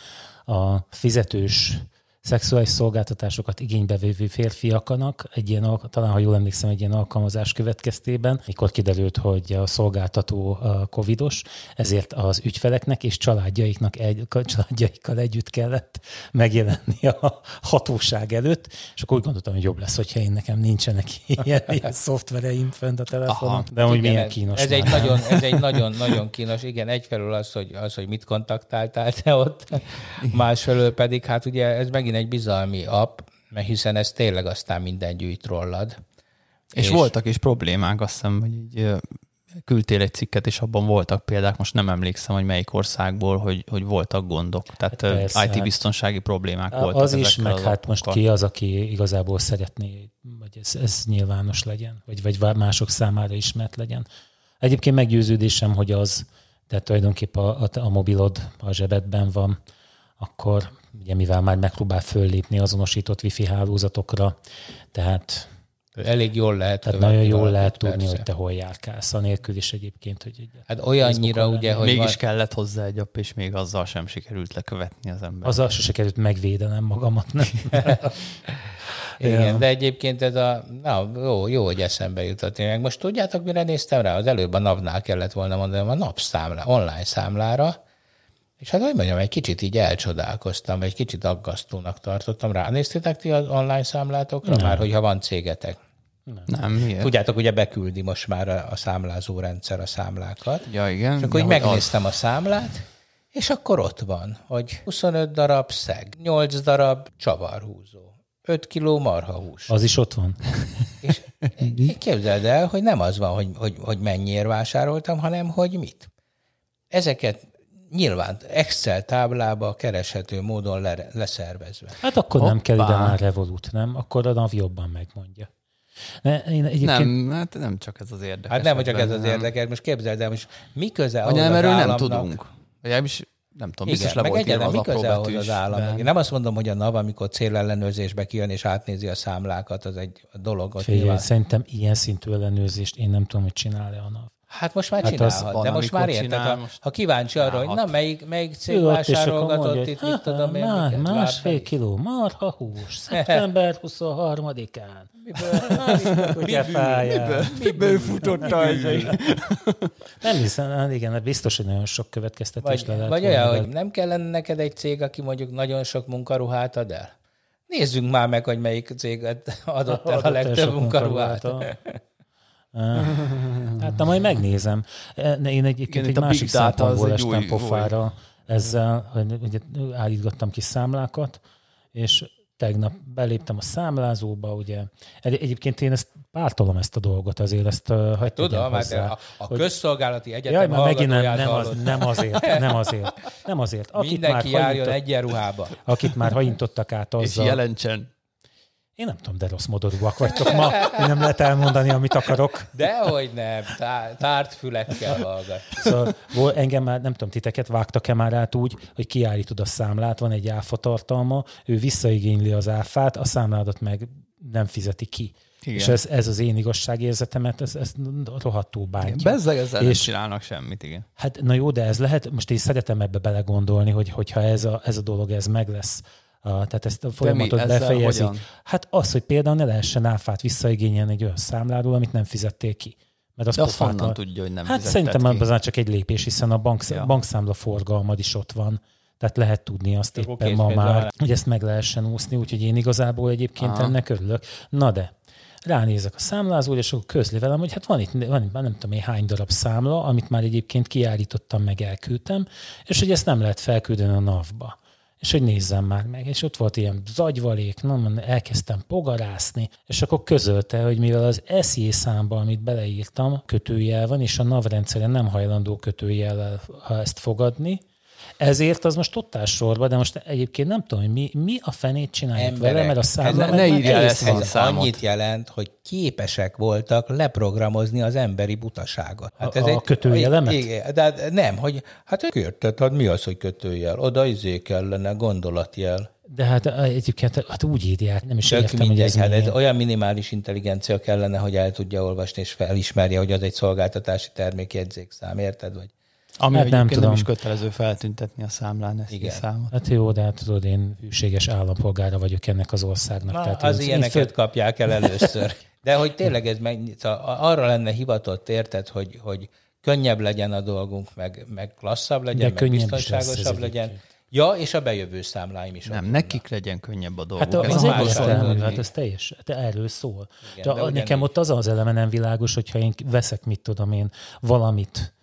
a fizetős szexuális szolgáltatásokat igénybe vévő férfiaknak egy ilyen, talán ha jól emlékszem, egy ilyen alkalmazás következtében, mikor kiderült, hogy a szolgáltató covidos, ezért az ügyfeleknek és családjaiknak egy, családjaikkal együtt kellett megjelenni a hatóság előtt, és akkor úgy gondoltam, hogy jobb lesz, hogyha én nekem nincsenek ilyen, ilyen szoftvereim fönt a telefonon. Aha. De hogy milyen kínos. Ez egy, már. nagyon, ez egy nagyon, nagyon kínos. Igen, egyfelől az, hogy, az, hogy mit kontaktáltál te ott, másfelől pedig, hát ugye ez megint egy bizalmi app, mert hiszen ez tényleg aztán minden gyűjt rólad. És, és voltak is problémák, azt hiszem, hogy így küldtél egy cikket, és abban voltak példák, most nem emlékszem, hogy melyik országból, hogy, hogy voltak gondok. Tehát Hát hát persze, IT-biztonsági problémák voltak Az is, meg az hát most ki az, aki igazából szeretné, hogy ez, ez nyilvános legyen, vagy, vagy mások számára ismert legyen. Egyébként meggyőződésem, hogy az, tehát tulajdonképpen a, a, a mobilod a zsebedben van, akkor ugye mivel már megpróbál föllépni azonosított wifi hálózatokra, tehát, Elég jól lehet tehát nagyon jól lehet tudni, persze. hogy te hol járkálsz, anélkül is egyébként, hogy egy Hát olyannyira ugye, hogy Mégis van, kellett hozzá egy app, és még azzal sem sikerült lekövetni az ember. azzal sose került megvédenem magamat. Nem? Igen, Ja. de egyébként ez a, na, jó, jó, hogy eszembe jutott. Én meg most tudjátok, mire néztem rá? Az előbb a napnál kellett volna mondanom, a napszámlá, online számlára, és hát hogy mondjam, egy kicsit így elcsodálkoztam, vagy egy kicsit aggasztónak tartottam. Ránéztétek ti az online számlátokra már, hogyha van cégetek? Nem, miért? Tudjátok, ugye beküldi most már a, a számlázó rendszer a számlákat. Ja, igen. És akkor Ja, hogy megnéztem a számlát, és akkor ott van, hogy 25 darab szeg, 8 darab csavarhúzó, 5 kiló marhahús. Az is ott van. És képzeld el, hogy nem az van, hogy, hogy, hogy mennyiért vásároltam, hanem hogy mit. Ezeket nyilván Excel táblába kereshető módon le, leszervezve. Hát akkor nem kell ide Hoppá. már Revolut, nem? Akkor a NAV jobban megmondja. Ne, én egyébként Nem, hát nem csak ez az érdekes. Hát nem, hogy csak ez az nem. érdekes. Most képzeld el, most mi köze Vagy ahhoz nem, az erről nem államnak, tudunk. Legalábbis nem tudom, Igen, biztos le meg volt írva az mi apró köze ahhoz az állam? betűsben. Nem azt mondom, hogy a NAV, amikor célellenőrzésbe kijön és átnézi a számlákat, az egy dolog. Figyelj, nyilván. szerintem ilyen szintű ellenőrzést én nem tudom, hogy csinál-e a NAV. Hát most már Hát az csinálhat, van, de most már érted, csinál, ha, most ha kíváncsi arra, hogy na melyik, melyik cég Ő vásárolgatott mondja, itt, hogy mit tudom én, "Hát, miket, másfél várt kiló marha hús, szeptember 23-án. Miből? Miből futotta ez? Nem hiszem, hát igen, hát biztos, hogy nagyon sok következtetés Vagy, le lehet vagy olyan, hogy nem kellene neked egy cég, aki mondjuk nagyon sok munkaruhát ad el? Nézzünk már meg, hogy melyik céget adott el a legtöbb munkaruhát. Hát na, majd megnézem. Ne, Én egyébként Igen, egy másik szempontból estem új- pofára ezzel, hogy ugye állítgattam ki számlákat, és tegnap beléptem a számlázóba, ugye. Egy- Egyébként én ezt pártolom ezt a dolgot, azért ezt uh, hagyd Tudom, hát hozzá. a, a hogy- közszolgálati egyetem Jaj, már megint nem, nem, az, nem azért, nem azért, nem azért. Akit Mindenki már járjon hajintott, egyenruhába. akit már hajintottak át És azzal. jelentsen. Én nem tudom, de rossz modorúak vagytok ma. Én nem lehet elmondani, amit akarok. Dehogy nem, tá- tárt fülekkel hallgat. Szóval engem már, nem tudom, titeket vágtak-e már át úgy, hogy kiállítod a számlát, van egy áfa tartalma, ő visszaigényli az áfát, a számládat meg nem fizeti ki. Igen. És ez, ez az én igazságérzetemet, ez, ez rohadtul bántja. Bezzeg ezzel nem És- csinálnak semmit, igen. Hát na jó, de ez lehet, most én szeretem ebbe belegondolni, hogy, hogyha ez a, ez a dolog, ez meg lesz, tehát ezt a folyamatot ezzel befejezik. hogyan? Hát az, hogy például ne lehessen áfát visszaigényelni egy olyan számláról, amit nem fizettél ki. Mert az De azt honnan tudja, hogy nem Hát szerintem ki? az már csak egy lépés, hiszen a bank, Ja. bankszámla forgalmad is ott van. Tehát lehet tudni azt Akkor éppen ma már, van. hogy ezt meg lehessen úszni, úgyhogy én igazából egyébként Aha. Ennek örülök. Na de, ránézek a számlázóra, és akkor közli velem, hogy hát van itt, van itt nem tudom én hány darab számla, amit már egyébként kiállítottam, meg elküldtem, és hogy ezt nem lehet felküldeni a NAV-ba. És hogy nézzem már meg. És ott volt ilyen zagyvalék, mondom, elkezdtem pogarászni, és akkor közölte, hogy mivel az SJ számba, amit beleírtam, kötőjel van, és a NAV rendszere nem hajlandó kötőjellel ezt fogadni, ezért az most ott áll sorba, de most egyébként nem tudom, hogy mi, mi a fenét csináljuk Emberek, vele, mert a számla ne- ne kész ezt Ez számot. annyit jelent, hogy képesek voltak leprogramozni az emberi butaságot. Hát A- a kötőjelemet? Igen, de hát nem, hogy hát érted, hát mi az, hogy kötőjel? Oda izé kellene, gondolatjel. De hát egyébként hát úgy írják, nem is Tök értem, hogy mindegy, ez hát ez olyan minimális intelligencia kellene, hogy el tudja olvasni és felismerje, hogy az egy szolgáltatási termékjegyzékszám, érted? Vagy Ami Hát hát nem egyébként nem, tudom. is kötelező feltüntetni a számlán ezt Igen. a számot. Hát jó, de hát tudod, én hűséges állampolgára vagyok ennek az országnak. Na, tehát az én- ilyeneket föl- kapják el először. De hogy tényleg ez meg, szóval arra lenne hivatott, érted, hogy, hogy könnyebb legyen a dolgunk, meg, meg klasszabb legyen, De meg biztonságosabb lesz ez legyen. egyébként. Ja, és a bejövő számláim is. Nem, nekik legyen könnyebb a dolguk. Hát Ez az más egyértelmű, hát ez teljes, hát erről szól. Igen, de de nekem ott az az eleme nem világos, hogyha én veszek, mit tudom én, valamit,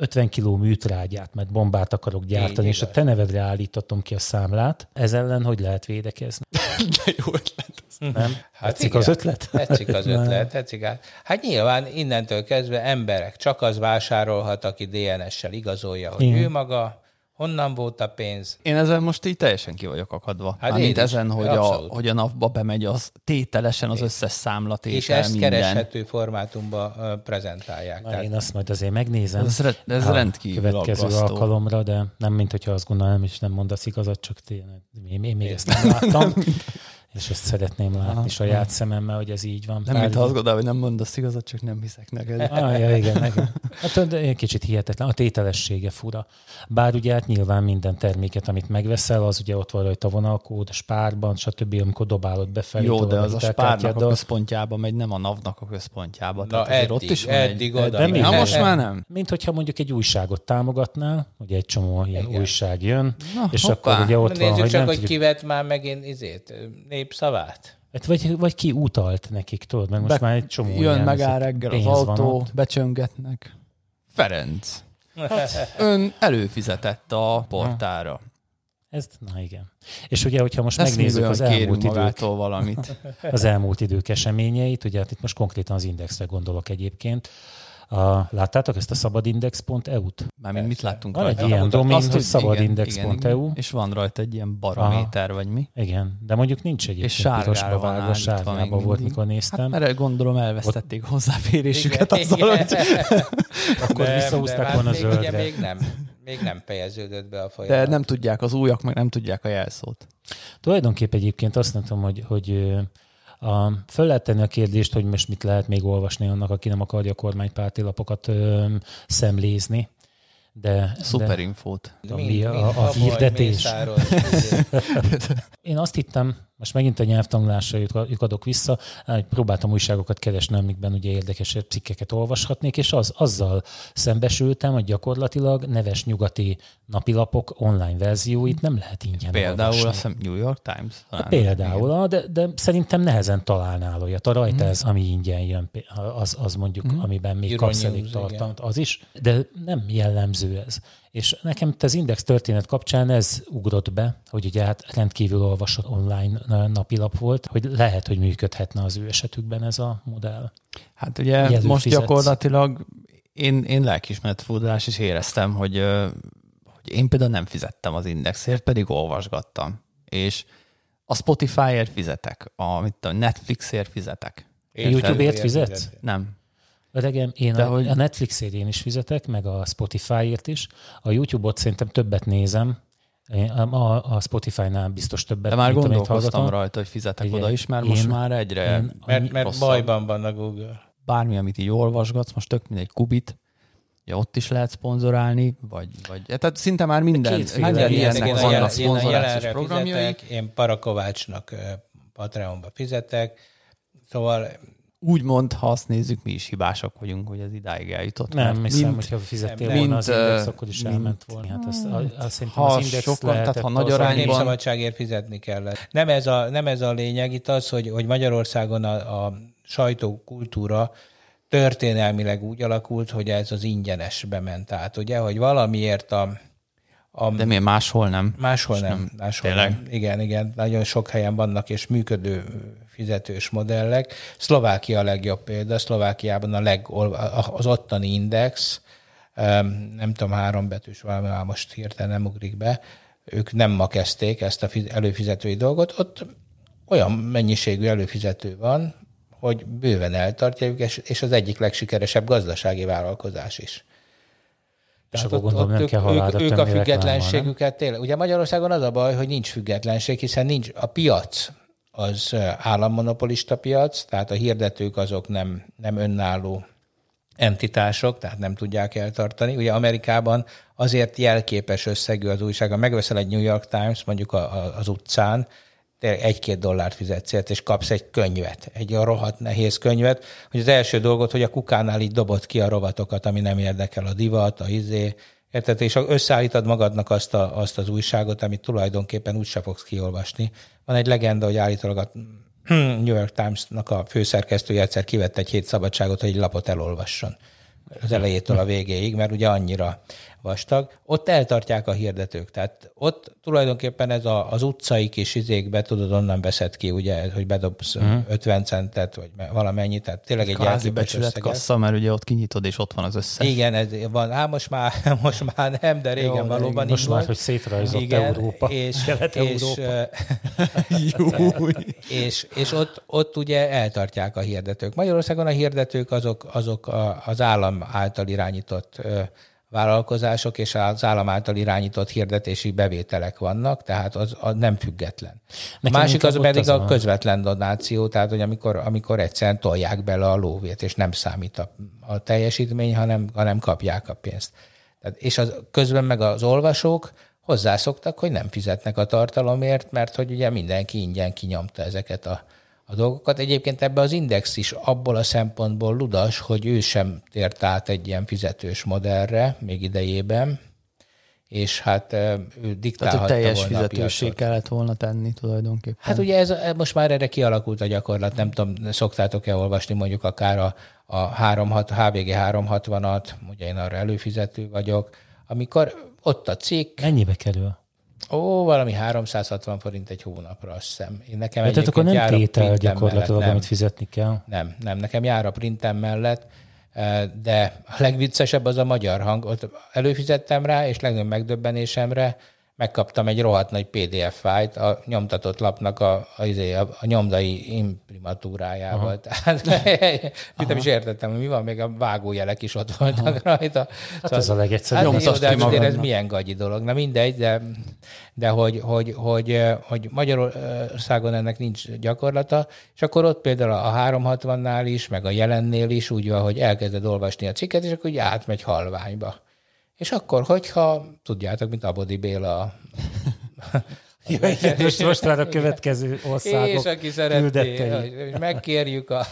50 kiló műtrágyát, mert bombát akarok gyártani, Így és a igaz. te nevedre állítatom ki a számlát, ez ellen hogy lehet védekezni? De jó ötlet. Nem? Hát Tetszik igen. az ötlet? Tetszik az ötlet, tetszik. át. Hát nyilván innentől kezdve emberek csak az vásárolhat, aki DNS-sel igazolja, hogy Igen. ő maga, honnan volt a pénz. Én ezen most így teljesen ki vagyok akadva. Hát én mint is. ezen, hogy a, hogy a napba bemegy az tételesen az összes számlatétel, És ezt minden. kereshető formátumba prezentálják. Na, Tehát én azt majd azért megnézem. Ez re- ez a rendkívül következő aggasztó. alkalomra, de nem, mint hogyha azt gondolnám, és nem mondasz igazat, csak tényleg, én, én még ezt nem láttam, és ezt szeretném látni saját szememmel, hogy ez így van. Nem, mint azt gondolom, hogy nem mondasz igazat, csak nem hiszek neked. Ah, ja, igen, igen. Hát de egy kicsit hihetetlen. A tételessége fura. Bár ugye hát nyilván minden terméket, amit megveszel, az ugye ott van rajta vonalkód, a spárban, stb., amikor dobálod befelé. Jó, de az a spárnak a központjába megy, nem a NAV-nak a központjába. Na eddig, ott is van eddig egy... oda. De mi? Na most már nem. Mint hogyha mondjuk egy újságot támogatnál, ugye egy csomó ilyen Igen. újság jön, Na, és hoppá. akkor ugye ott van, Nézzük hogy csak, nem hogy kivett már megint izét, népszavát. Hát vagy, vagy ki utalt nekik, tudod, mert most Be- már egy csomó Jön ilyen meg áll izé, reggel az autó, becsöngetnek. Ferenc, ön előfizetett a portára. Ez, na igen. És ugye, hogyha most még megnézzük az elmúlt, idők, valamit. az elmúlt idők eseményeit, ugye hát itt most konkrétan az indexre gondolok egyébként. A, láttátok ezt a szabadindex.eu-t? Mármint mit láttunk Van egy rajta? ilyen Azt domain, hogy szabadindex.eu. igen. És van rajta egy ilyen barométer, vagy mi? Igen, de mondjuk nincs egyébként És sárgára van vágva, sárgába volt, mindig. mikor Hát néztem. mert gondolom elvesztették hozzáférésüket Igen, azzal, hogy igen. Akkor Nem, visszahúzták de volna hát ugye zöldre. még nem. Még nem fejeződött be a folyamat. De nem tudják az újak, meg nem tudják a jelszót. Tulajdonképp egyébként azt nem tudom, hogy, hogy a, föl lehet tenni a kérdést, hogy most mit lehet még olvasni annak, aki nem akarja a kormánypárti lapokat ö, szemlézni. De, Szuperinfót. de mi a, a, a hirdetés? Én azt hittem, most megint a nyelvtanulásra lyukadok vissza, hogy próbáltam újságokat keresni, amikben ugye érdekes cikkeket olvashatnék, és az, azzal szembesültem, hogy gyakorlatilag neves nyugati napilapok online verzióit nem lehet ingyen Például olvasni. azt hiszem New York Times? Hát például, de, de szerintem nehezen találnál olyat. A rajta ez, ami ingyen jön, az, az mondjuk, mm. amiben még Euro kapsz elég tartalmat, az is, de nem jellemző ez. És nekem itt az Index történet kapcsán ez ugrott be, hogy ugye hát rendkívül olvasott online napilap volt, hogy lehet, hogy működhetne az ő esetükben ez a modell. Hát ugye Jelű most fizetsz. gyakorlatilag én, én lelkismeretfordulás is éreztem, hogy, hogy én például nem fizettem az Indexért, pedig olvasgattam. És a Spotify-ért fizetek, a, mit tudom, Netflixért fizetek. A YouTube-ért fizetsz? Nem. Öregem, én De a, hogy- a Netflixért én is fizetek, meg a Spotify-ért is. A YouTube-ot szerintem többet nézem, Én- a, a Spotify-nál biztos többet. De már mint amit gondolkoztam rajta, hogy fizetek Igen. oda is, mert Én- most már egyre én- Mert, mert rosszabb. bajban van a Google. bármi, amit így olvasgatsz, most tök mindegy kubit, ja, ott is lehet szponzorálni, vagy, vagy tehát szinte már minden, minden ilyen, ilyennek én, vannak a szponzorációs programjai. fizetek, én Parakovácsnak Patreonba fizetek, szóval Úgymond, ha azt nézzük, mi is hibások vagyunk, hogy ez idáig eljutott. Nem, mert hiszem, mint- hogyha fizettél volna mint, az Index, akkor is mint- elment volna. Hát azt, azt szerintem Ha az Index sokan, lehetett tehát ha nagy arányban- népszabadságért fizetni kellett. Nem ez a, nem ez a lényeg, itt az, hogy, hogy Magyarországon a, a sajtókultúra történelmileg úgy alakult, hogy ez az ingyenesbe ment át, ugye, hogy valamiért a, a De miért máshol nem? Máshol nem. nem- máshol tényleg? nem. Igen, igen. Nagyon sok helyen vannak és működő fizetős modellek. Szlovákia a legjobb példa. Szlovákiában a leg, az ottani index, em, nem tudom, három betűs valami, már most hirtelen nem ugrik be, ők nem ma kezdték ezt a fiz- előfizetői dolgot. Ott olyan mennyiségű előfizető van, hogy bőven eltartják, és, és az egyik legsikeresebb gazdasági vállalkozás is. És akkor gondolom nem ők, kell ők, ők a függetlenségüket tényleg. Ugye Magyarországon az a baj, hogy nincs függetlenség, hiszen nincs a piac az állammonopolista piac, tehát a hirdetők azok nem, nem önálló entitások, tehát nem tudják eltartani. Ugye Amerikában azért jelképes összegű az újság, ha megveszel egy New York Times mondjuk a, a, az utcán, egy-két dollárt fizetsz és kapsz egy könyvet, egy olyan rohadt nehéz könyvet, hogy az első dolgot, hogy a kukánál így dobott ki a rovatokat, ami nem érdekel, a divat, a izé, érted? És összeállítod magadnak azt, a, azt az újságot, amit tulajdonképpen úgyse fogsz kiolvasni. Van egy legenda, hogy állítólag a New York Times-nak a főszerkesztője egyszer kivett egy hét szabadságot, hogy egy lapot elolvasson az elejétől a végéig, mert ugye annyira vastag. Ott eltartják a hirdetők, tehát ott tulajdonképpen ez a, az utcai kis izékbe, tudod, onnan veszed ki, ugye, hogy bedobsz uh-huh. 50 centet, vagy valamennyit, tehát tényleg egy Kvázi becsületkassza, mert ugye ott kinyitod, és ott van az összes. Igen, ez van. Á, most már, most már nem, de régen Jó, valóban igen. Most már, hogy szétrajzott Igen, Európa, és, Kelet-Európa. És, és, és ott, ott ugye eltartják a hirdetők. Magyarországon a hirdetők azok, azok a, az állam által irányított vállalkozások és az állam által irányított hirdetési bevételek vannak, tehát az, az nem független. A Nekem másik inkább az pedig az a a- közvetlen donáció, tehát hogy amikor, amikor egyszerűen tolják bele a lóvét, és nem számít a, a teljesítmény, hanem, hanem kapják a pénzt. Tehát, és az, közben meg az olvasók hozzászoktak, hogy nem fizetnek a tartalomért, mert hogy ugye mindenki ingyen kinyomta ezeket a, a dolgokat. Egyébként ebbe az Index is abból a szempontból ludas, hogy ő sem tért át egy ilyen fizetős modellre még idejében, és hát ő Tehát, diktálhatta hogy teljes fizetőség kellett volna tenni tulajdonképpen. Hát ugye ez, most már erre kialakult a gyakorlat, nem tudom, szoktátok-e olvasni mondjuk akár a, a 36, HVG 360-at, ugye én arra előfizető vagyok, amikor ott a cikk, Mennyibe kerül? Ó, valami 360 forint egy hónapra, azt hiszem. Én nekem Ja, tehát akkor nem tétel gyakorlatilag, mellett, nem. amit fizetni kell. Nem, nem, nekem jár a printem mellett, eh, de a legviccesebb az a magyar hang. Ott előfizettem rá, és legnagyobb megdöbbenésemre megkaptam egy rohadt nagy PDF fájlt a nyomtatott lapnak a, a, izé, a, a nyomdai imprimatúrájával. Aha. Tehát mit nem is értettem, hogy mi van, még a vágójelek is ott voltak Aha. rajta. Hát szóval, ez a legegyszerűbb. Hát, jó, de hát ez milyen gagyi dolog. Na mindegy, de, de hogy, hogy, hogy, hogy Magyarországon ennek nincs gyakorlata, és akkor ott például a 360-nál is, meg a jelennél is úgy van, hogy elkezded olvasni a cikket, és akkor úgy átmegy halványba. És akkor, hogyha, tudjátok, mint Abodi Béla Ja, igen, most, most már a következő országok És aki szeretné, hogy megkérjük a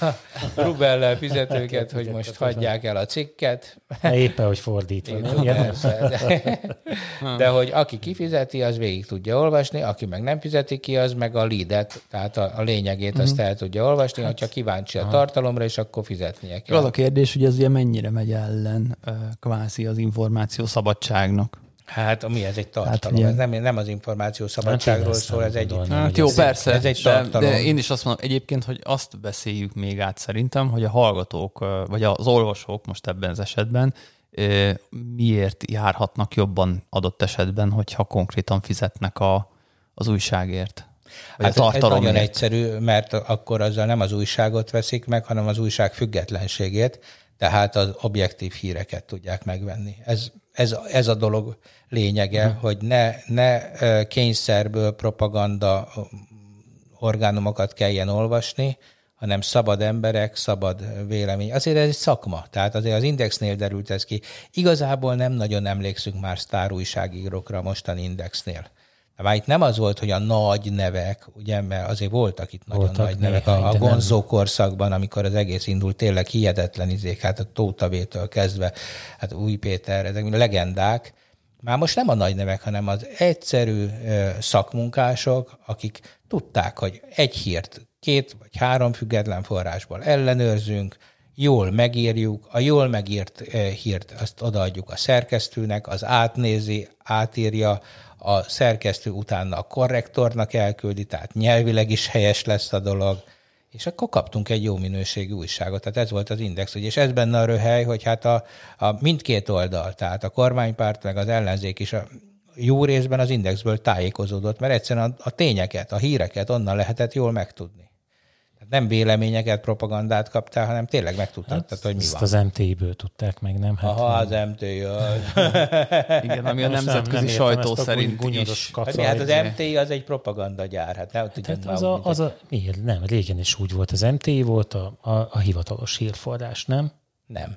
Rubellel fizetőket, hogy most hagyják el a cikket. Éppen, hogy fordítva. Én, persze, de, de hogy aki kifizeti, az végig tudja olvasni, aki meg nem fizeti ki, az meg a leadet, tehát a, a lényegét azt mhm. el tudja olvasni, hát, hogyha kíváncsi a tartalomra, és akkor fizetnie kell. Az a kérdés, hogy ez ugye mennyire megy ellen kvázi az információ szabadságnak. Hát mi ez egy tartalom? Hát, ez nem, nem az információ szabadságról szól, ez egy... Hát jó, persze, ez egy tartalom. De, de én is azt mondom egyébként, hogy azt beszéljük még át szerintem, hogy a hallgatók, vagy az olvasók most ebben az esetben miért járhatnak jobban adott esetben, hogyha konkrétan fizetnek a, az újságért. Vagy hát a tartalomért. ez nagyon egyszerű, mert akkor azzal nem az újságot veszik meg, hanem az újság függetlenségét, tehát az objektív híreket tudják megvenni. Ez, ez, ez a dolog lényege, uh-huh. hogy ne, ne kényszerből propaganda orgánumokat kelljen olvasni, hanem szabad emberek, szabad vélemény. Azért ez egy szakma, tehát azért az Indexnél derült ez ki. Igazából nem nagyon emlékszünk már sztár újságírókra mostani Indexnél. Már itt nem az volt, hogy a nagy nevek, ugye, mert azért voltak itt nagyon voltak nagy nevek a, a Gonzó korszakban, amikor az egész indult, tényleg hihetetlen izék, hát a Tótavétől kezdve, hát Új Péter, ezek mind legendák, már most nem a nagy nevek, hanem az egyszerű szakmunkások, akik tudták, hogy egy hírt két vagy három független forrásból ellenőrzünk, jól megírjuk, a jól megírt hírt azt odaadjuk a szerkesztőnek, az átnézi, átírja, a szerkesztő utána a korrektornak elküldi, tehát nyelvileg is helyes lesz a dolog, és akkor kaptunk egy jó minőségű újságot. Tehát ez volt az Index, és ez benne a röhely, hogy hát a, a mindkét oldal, tehát a kormánypárt meg az ellenzék is a jó részben az Indexből tájékozódott, mert egyszerűen a, a tényeket, a híreket onnan lehetett jól megtudni nem véleményeket, propagandát kaptál, hanem tényleg megtudtad, hát, hogy mi ezt van. az MTI-ből tudták meg, nem? Hát, Aha, az MTI. Igen, ami a nemzetközi nem, sajtó szerint is. Hát, hát az MTI az egy propagandagyár. Hát, nem hát, hát az, a, az a, miért? Nem, régen is úgy volt. Az MTI volt a, a, a hivatalos hírforrás, nem? Nem.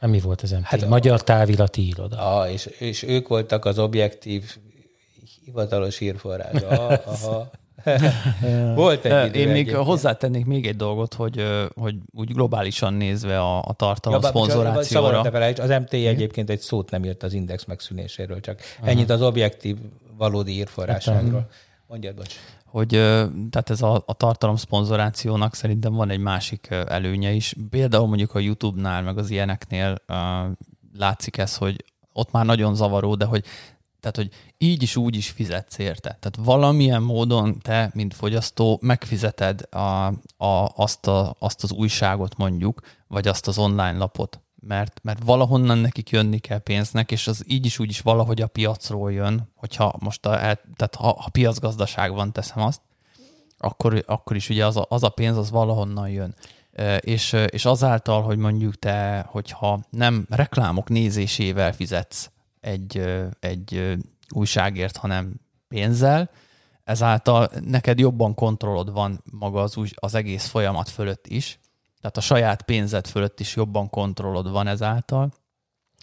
Hát mi volt az MTI? Hát Magyar Távirati Iroda. Ah, és, és ők voltak az objektív hivatalos hírforrás. Aha, aha. Volt egy idő Én még egyébként. hozzátennék még egy dolgot, hogy, hogy úgy globálisan nézve a, a tartalom ja, szponzorációra. Az MT egyébként egy szót nem írt az index megszűnéséről, csak Aha. ennyit az objektív valódi írforrásságról. Mondjad, bocs. Hogy tehát ez a, a tartalom szponzorációnak szerintem van egy másik előnye is. Például mondjuk a YouTube-nál, meg az ilyeneknél uh, látszik ez, hogy ott már nagyon zavaró, de hogy tehát, hogy így is úgy is fizetsz érte. Tehát valamilyen módon te, mint fogyasztó, megfizeted a, a, azt, a, azt az újságot mondjuk, vagy azt az online lapot, mert, mert valahonnan nekik jönni kell pénznek, és az így is úgy is valahogy a piacról jön, hogyha most a, tehát ha, ha piacgazdaság van, teszem azt, akkor, akkor is ugye az a, az a pénz az valahonnan jön. És, és azáltal, hogy mondjuk te, hogyha nem reklámok nézésével fizetsz, egy, egy újságért, hanem pénzzel, ezáltal neked jobban kontrollod van maga az, új, az egész folyamat fölött is, tehát a saját pénzed fölött is jobban kontrollod van ezáltal,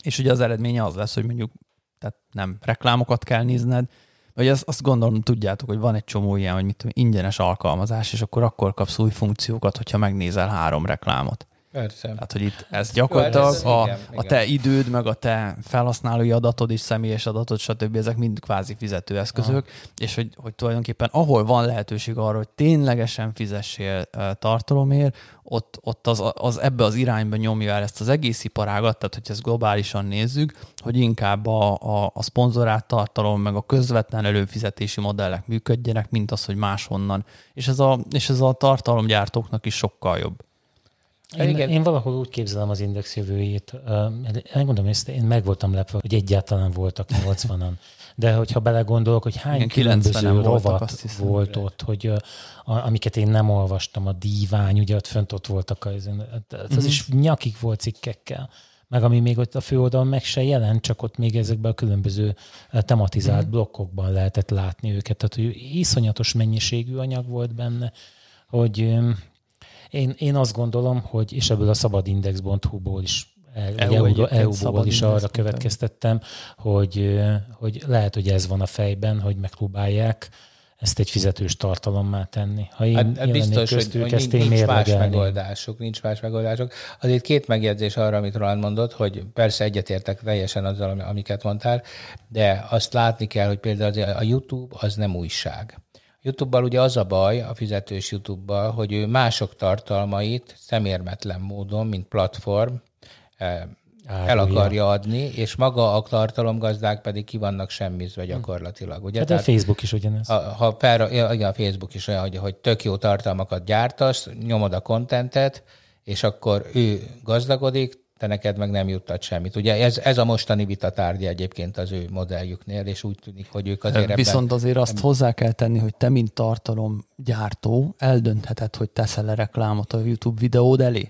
és ugye az eredménye az lesz, hogy mondjuk tehát nem reklámokat kell nézned, vagy azt, azt gondolom, tudjátok, hogy van egy csomó ilyen, hogy mit tudom, ingyenes alkalmazás, és akkor akkor kapsz új funkciókat, hogyha megnézel három reklámot. Persze. Tehát, hogy itt ez gyakorlatilag a, igen, a te időd, meg a te felhasználói adatod és személyes adatod, stb. ezek mind kvázi fizetőeszközök, Aha. és hogy, hogy tulajdonképpen ahol van lehetőség arra, hogy ténylegesen fizessél tartalomért, ott, ott az, az ebbe az irányba nyomja el ezt az egész iparágat, tehát hogy ezt globálisan nézzük, hogy inkább a, a, a szponzorált tartalom, meg a közvetlen előfizetési modellek működjenek, mint az, hogy máshonnan. És ez a, és ez a tartalomgyártóknak is sokkal jobb. Én, Igen. én valahol úgy képzelem az Index jövőjét, megmondom ezt, én meg voltam lepve, hogy egyáltalán voltak 80-an. De hogyha belegondolok, hogy hány Igen, különböző 90-en voltak, rovat azt hiszem. volt ott, hogy a, amiket én nem olvastam, a dívány, ugye ott fönt ott voltak, az, az Mhm. is nyakig volt cikkekkel. Meg ami még ott a főoldalon meg se jelent, csak ott még ezekben a különböző tematizált Mhm. blokkokban lehetett látni őket. Tehát, hogy iszonyatos mennyiségű anyag volt benne, hogy én, én azt gondolom, hogy, és ebből a szabadindex.hu-ból is EU EU, EU-ból is arra következtettem, hogy, hogy lehet, hogy ez van a fejben, hogy megpróbálják ezt egy fizetős tartalommá tenni. Ha én Hát, hát biztos, hogy, köztük, hogy ezt nincs, nincs más megoldásuk, nincs más megoldásuk. Azért két megjegyzés arra, amit Roland mondott, hogy persze egyetértek teljesen azzal, ami- amiket mondtál, de azt látni kell, hogy például a YouTube az nem újság. A YouTube-bal ugye az a baj, a fizetős YouTube-bal, hogy ő mások tartalmait szemérmetlen módon, mint platform, eh, el Árulja. akarja adni, és maga a tartalomgazdák pedig ki vannak semmizve gyakorlatilag. Ugye? Hát a Facebook is ugyanez. Ha, ha fel, igen, a Facebook is olyan, hogy, hogy tök jó tartalmakat gyártasz, nyomod a kontentet, és akkor ő gazdagodik, te neked meg nem juttat semmit. Ugye ez, ez a mostani vita tárgya egyébként az ő modelljüknél, és úgy tűnik, hogy ők azért ebben... Viszont azért azt hozzá kell tenni, hogy te, mint tartalomgyártó, eldöntheted, hogy teszel-e reklámot a YouTube videód elé.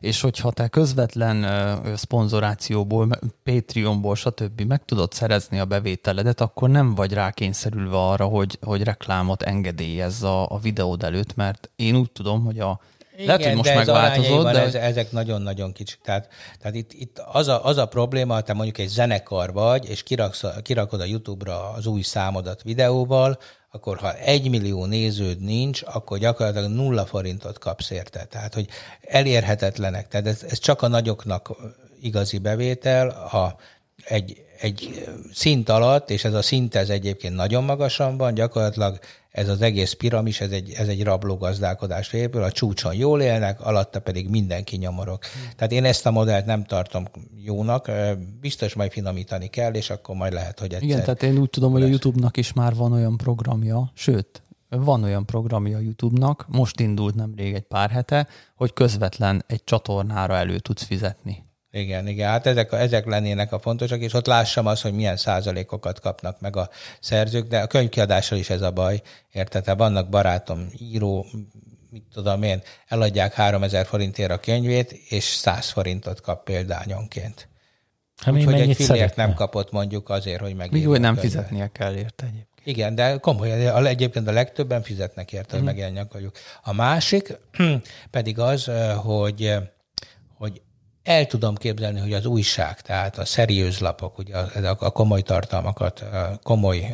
És hogyha te közvetlen ö, szponzorációból, Patreonból, stb. meg tudod szerezni a bevételedet, akkor nem vagy rákényszerülve arra, hogy, hogy reklámot engedélyezz a, a videód előtt, mert én úgy tudom, hogy a lehet, hogy most de ez megváltozott, de ez, ezek nagyon-nagyon kicsik. Tehát, tehát itt, itt az, a, az a probléma, te mondjuk egy zenekar vagy, és kiraksz, a- kirakod a YouTube-ra az új számodat videóval, akkor ha egy millió néződ nincs, akkor gyakorlatilag nulla forintot kapsz érte. Tehát, hogy elérhetetlenek. Tehát ez, ez csak a nagyoknak igazi bevétel, ha egy, egy szint alatt, és ez a szint ez egyébként nagyon magasan van, gyakorlatilag ez az egész piramis, ez egy, ez egy rablógazdálkodásra épül, a csúcson jól élnek, alatta pedig mindenki nyomorok. Tehát én ezt a modellt nem tartom jónak, biztos majd finomítani kell, és akkor majd lehet, hogy egyszer... Igen, tehát én úgy tudom, hogy a YouTube-nak is már van olyan programja, sőt, van olyan programja a YouTube-nak, most indult nemrég egy pár hete, hogy közvetlen egy csatornára elő tudsz fizetni. Igen, igen, hát ezek, a- ezek lennének a fontosak, és ott lássam azt, hogy milyen százalékokat kapnak meg a szerzők, de a könyvkiadással is ez a baj, érted? Hát vannak barátom, író, mit tudom én, eladják 3000 forintért a könyvét, és 100 forintot kap példányonként. Hát még Úgyhogy egy fillért szeretne? nem kapott mondjuk azért, hogy meg. Még hogy nem fizetnie kell érte egyébként. Igen, de komolyan, a- egyébként a legtöbben fizetnek érte, hogy Mhm. megjelenjen a másik pedig az, hogy, hogy el tudom képzelni, hogy az újság, tehát a szeriőz lapok, ugye a, a komoly tartalmakat, a komoly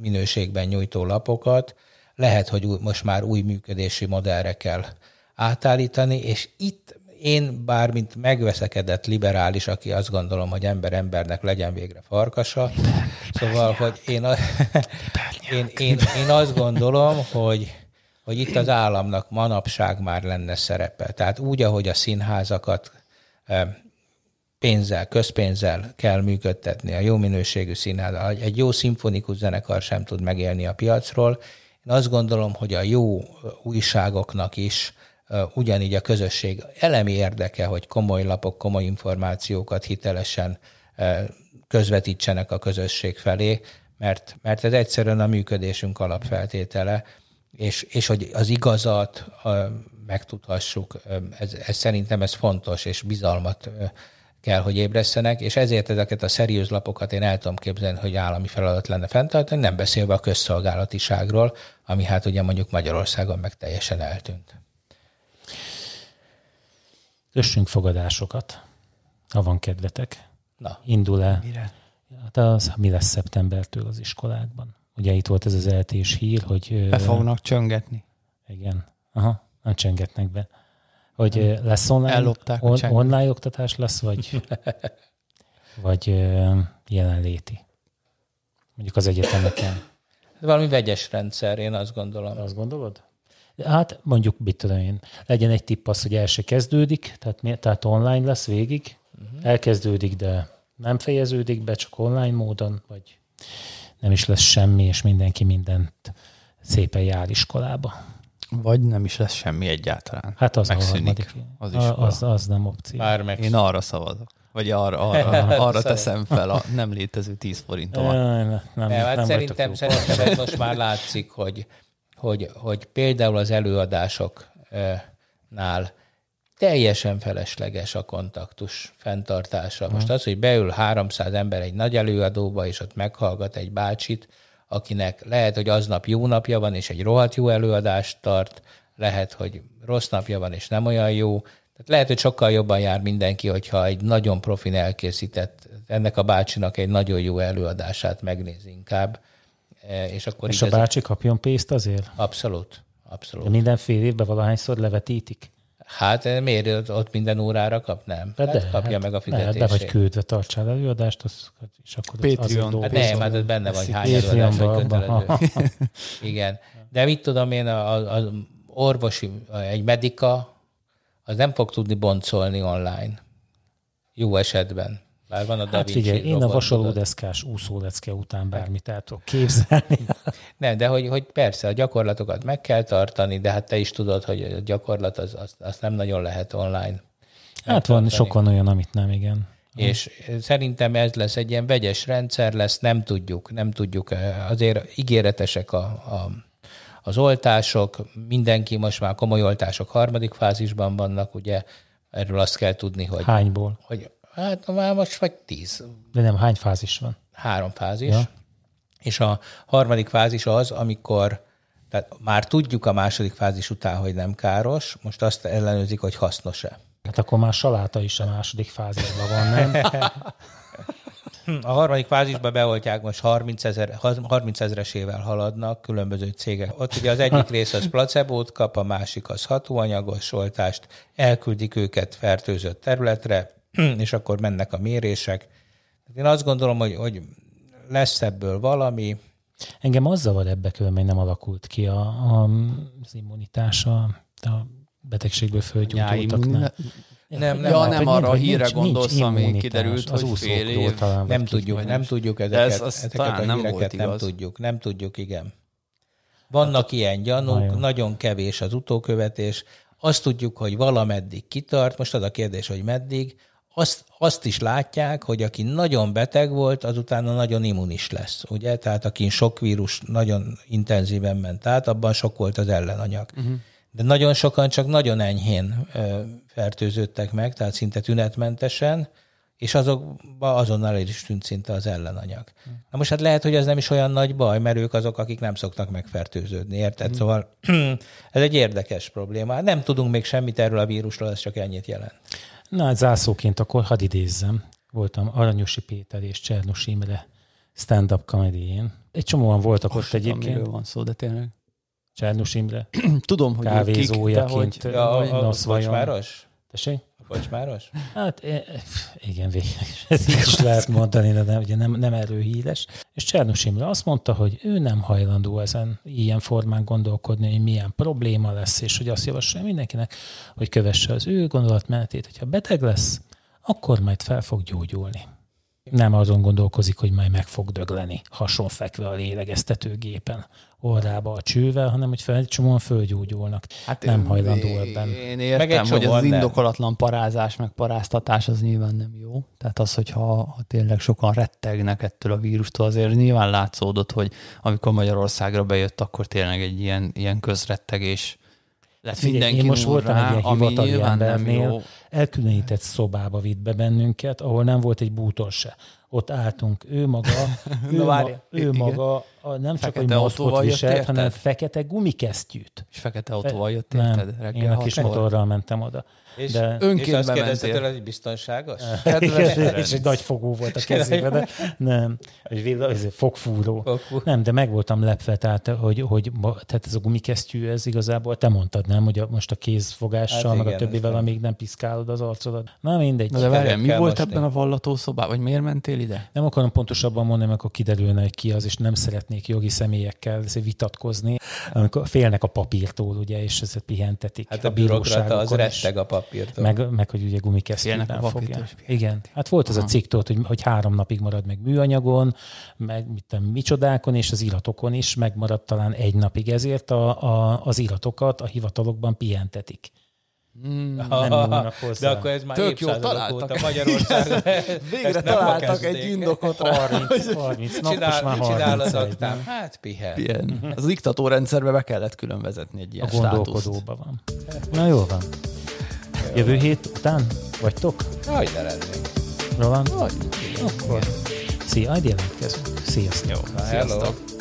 minőségben nyújtó lapokat, lehet, hogy új, most már új működési modellre kell átállítani, és itt én bár mint megveszekedett liberális, aki azt gondolom, hogy ember embernek legyen végre farkasa, szóval, hogy én, a, én, én, én azt gondolom, hogy, hogy itt az államnak manapság már lenne szerepe. Tehát úgy, ahogy a színházakat pénzzel, közpénzzel kell működtetni, a jó minőségű színház, egy jó szimfonikus zenekar sem tud megélni a piacról. Én azt gondolom, hogy a jó újságoknak is ugyanígy a közösség elemi érdeke, hogy komoly lapok, komoly információkat hitelesen közvetítsenek a közösség felé, mert, mert ez egyszerűen a működésünk alapfeltétele, és, és hogy az igazat megtudhassuk, ez, ez szerintem ez fontos, és bizalmat kell, hogy ébresztenek, és ezért ezeket a szeriőz lapokat én el tudom képzelni, hogy állami feladat lenne fenntartani, nem beszélve a közszolgálatiságról, ami hát ugye mondjuk Magyarországon meg teljesen eltűnt. Kössünk fogadásokat, ha van kedvetek. Na, Indul-e? Mire? Hát az, mi lesz szeptembertől az iskolákban? Ugye itt volt ez az eltés hír, hogy... Be fognak csöngetni. Igen. Aha, nem csengetnek be. Hogy lesz online, Ellopták on, online oktatás lesz, vagy, vagy jelenléti? Mondjuk az egyetemeken. valami vegyes rendszer, én azt gondolom. Azt gondolod? Hát mondjuk, mit tudom én, legyen egy tipp az, hogy el se kezdődik, tehát, tehát online lesz végig, uh-huh. elkezdődik, de nem fejeződik be, csak online módon, vagy nem is lesz semmi, és mindenki mindent szépen jár iskolába. Vagy nem is lesz semmi egyáltalán. Hát az Megszűnik a harmadik. az Az, iskola. az, az nem opció. Már meg. Én arra szavazok. Vagy arra, arra, arra teszem fel a nem létező 10 forintomat. Jaj, nem, nem, Nem, hát nem szerintem, szerintem ez most már látszik, hogy, hogy, hogy például az előadásoknál teljesen felesleges a kontaktus fenntartása. Most az, hogy beül 300 ember egy nagy előadóba, és ott meghallgat egy bácsit, akinek lehet, hogy aznap jó napja van, és egy rohadt jó előadást tart, lehet, hogy rossz napja van, és nem olyan jó. Tehát lehet, hogy sokkal jobban jár mindenki, hogyha egy nagyon profin elkészített, ennek a bácsinak egy nagyon jó előadását megnéz inkább. E, És akkor És a bácsi kapjon pénzt azért? Abszolút. De Abszolút. minden fél évben valahányszor levetítik? Hát eh, miért ott- minden órára kap? Nem. Hát, hát kapja meg a ne, Be vagy fizetését. küldve, tartsál előadást, az, és akkor az- Patreon. azért Hát nem, hát ott benne van, hány előadás, vagy kötelező. Igen. De mit tudom én, az orvosi, egy medika, az nem fog tudni boncolni online. Jó esetben. Bár van a Da Hát figyelj, én a vasalódeszkás úszólecke után bármit el tudok képzelni. Nem, de hogy, hogy persze a gyakorlatokat meg kell tartani, de hát te is tudod, hogy a gyakorlat az, az, az nem nagyon lehet online. Hát van, sok van olyan, amit nem, igen. És szerintem ez lesz egy ilyen vegyes rendszer lesz, nem tudjuk, nem tudjuk. eh, Azért ígéretesek a, a, az oltások, mindenki most már komoly oltások harmadik fázisban vannak, ugye erről azt kell tudni, hogy, Hányból? hogy hát már most vagy tíz, De nem, hány fázis van? három fázis, Ja. és a harmadik fázis az, amikor tehát már tudjuk a második fázis után, hogy nem káros, most azt ellenőrzik, hogy hasznos-e. Hát akkor már saláta is a második fázisban van, nem? A harmadik fázisba beoltják, most 30, ezer, 30 ezeresével haladnak különböző cégek. Ott ugye az egyik rész az placebót kap, a másik az hatóanyagos oltást, elküldik őket fertőzött területre, és akkor mennek a mérések. Én azt gondolom, hogy, hogy lesz ebből valami, Engem az zavar ebbe különben nem alakult ki a, a, az immunitás a, betegségből fölgyógyultaknál. Nem, nem, ja, hát, nem arra a nincs- híre nincs gondolsz, ami immunitás. kiderült, Az hogy fél év. talán, nem tudjuk, vagy nem tudjuk ezeket, ez az ezeket talán a nem híreket nem tudjuk, nem tudjuk, igen. Vannak ilyen gyanúk, Vajon? nagyon kevés az utókövetés. Azt tudjuk, hogy valameddig kitart, most az a kérdés, hogy meddig. Azt, azt is látják, hogy aki nagyon beteg volt, az utána nagyon immunis lesz, ugye? Tehát akin sok vírus nagyon intenzíven ment át, abban sok volt az ellenanyag. Uh-huh. De nagyon sokan csak nagyon enyhén ö, fertőződtek meg, tehát szinte tünetmentesen, és azokban azonnal el is tűnt szinte az ellenanyag. Na most hát lehet, hogy ez nem is olyan nagy baj, mert ők azok, akik nem szoktak megfertőződni, érted? Mm. Szóval ez egy érdekes probléma. Nem tudunk még semmit erről a vírusról, ez csak ennyit jelent. Na, hát zászóként akkor hadd idézzem. Voltam Aranyosi Péter és Csernus Imre stand-up comedy Egy csomóan voltak ott Tudom, egyébként. miről van szó, de tényleg. Csernus Imre. Tudom, hogy ők kik, de Kávézójaként. hogy, Ja, a, a kocsmáros? Tessék? A kocsmáros? Hát igen, végül is. Ez lehet mondani, de nem, ugye nem, nem erről. És Csernus Imre azt mondta, hogy ő nem hajlandó ezen ilyen formán gondolkodni, hogy milyen probléma lesz, és hogy azt javasolja mindenkinek, hogy kövesse az ő gondolatmenetét, hogyha beteg lesz, akkor majd fel fog gyógyulni. Nem azon gondolkozik, hogy majd meg fog dögleni, hasonfekve a lélegeztetőgépen orrába a csővel, hanem hogy fel, egy csomóan fölgyógyulnak. Hát nem hajlandó ebben. Én Meg értem, egy hogy az nem. indokolatlan parázás, meg paráztatás az nyilván nem jó. Tehát az, hogyha ha tényleg sokan rettegnek ettől a vírustól, azért nyilván látszódott, hogy amikor Magyarországra bejött, akkor tényleg egy ilyen, ilyen közrettegés Figyelj, mindenki én most voltam egy ilyen hivatali embernél, elkülönített szobába vitt be bennünket, ahol nem volt egy bútor se. Ott álltunk, ő maga, ő, ma, ő maga a, nem csak, Fekete hogy autóval maszkot jött, viselt, érted? hanem fekete gumikesztyűt. És fekete autóval jött, nem, érted? Reggel én a kis hatkor. motorral mentem oda. És, De- és Önként azt kérdezte tőle, hogy biztonságos? Kedves és Ferenc. egy nagy fogó volt a kezében, de nem, egy villa, ez egy fogfúró. Fogfúró. Nem, de meg voltam lepve, tehát, hogy, hogy tehát ez a gumikesztyű, ez igazából, te mondtad, nem, hogy a, most a kézfogással, Hát meg a igen, többivel, ez nem- amíg nem piszkál hallod az arcodat. Na mindegy. Na de várjál, mi volt ebben a vallatószobában? Vagy miért mentél ide? Nem akarom pontosabban mondani, mert akkor kiderülne, hogy ki az, és nem szeretnék jogi személyekkel vitatkozni, amikor félnek a papírtól, ugye, és ezt pihentetik. Hát a bürokrata az retteg a papírtól. Meg, meg, hogy ugye gumikesztyűben a pihentik. Igen. Hát volt az a cikk tudod, hogy, hogy három napig marad meg műanyagon, meg mit tudom, micsodákon, és az iratokon is megmarad talán egy napig. Ezért a, a, az iratokat a hivatalokban pihentetik. Mm. Nem nyúlnak hozzá. De akkor ez már Tök jó, találtak. óta Magyarországon. Végre találtak egy indokot rá. 30, 30 nap, Csinál, már mit csinál az 31. aktám? nem? Hát pihen. Ilyen. Az diktatórendszerbe be kellett külön vezetni egy ilyen A gondolkodóban van. Na jó van. Jövő hét után vagytok? Hogy ne lennénk. Roland? Akkor. Szia, majd jelentkezünk. Sziasztok. Hello. Sziasztok.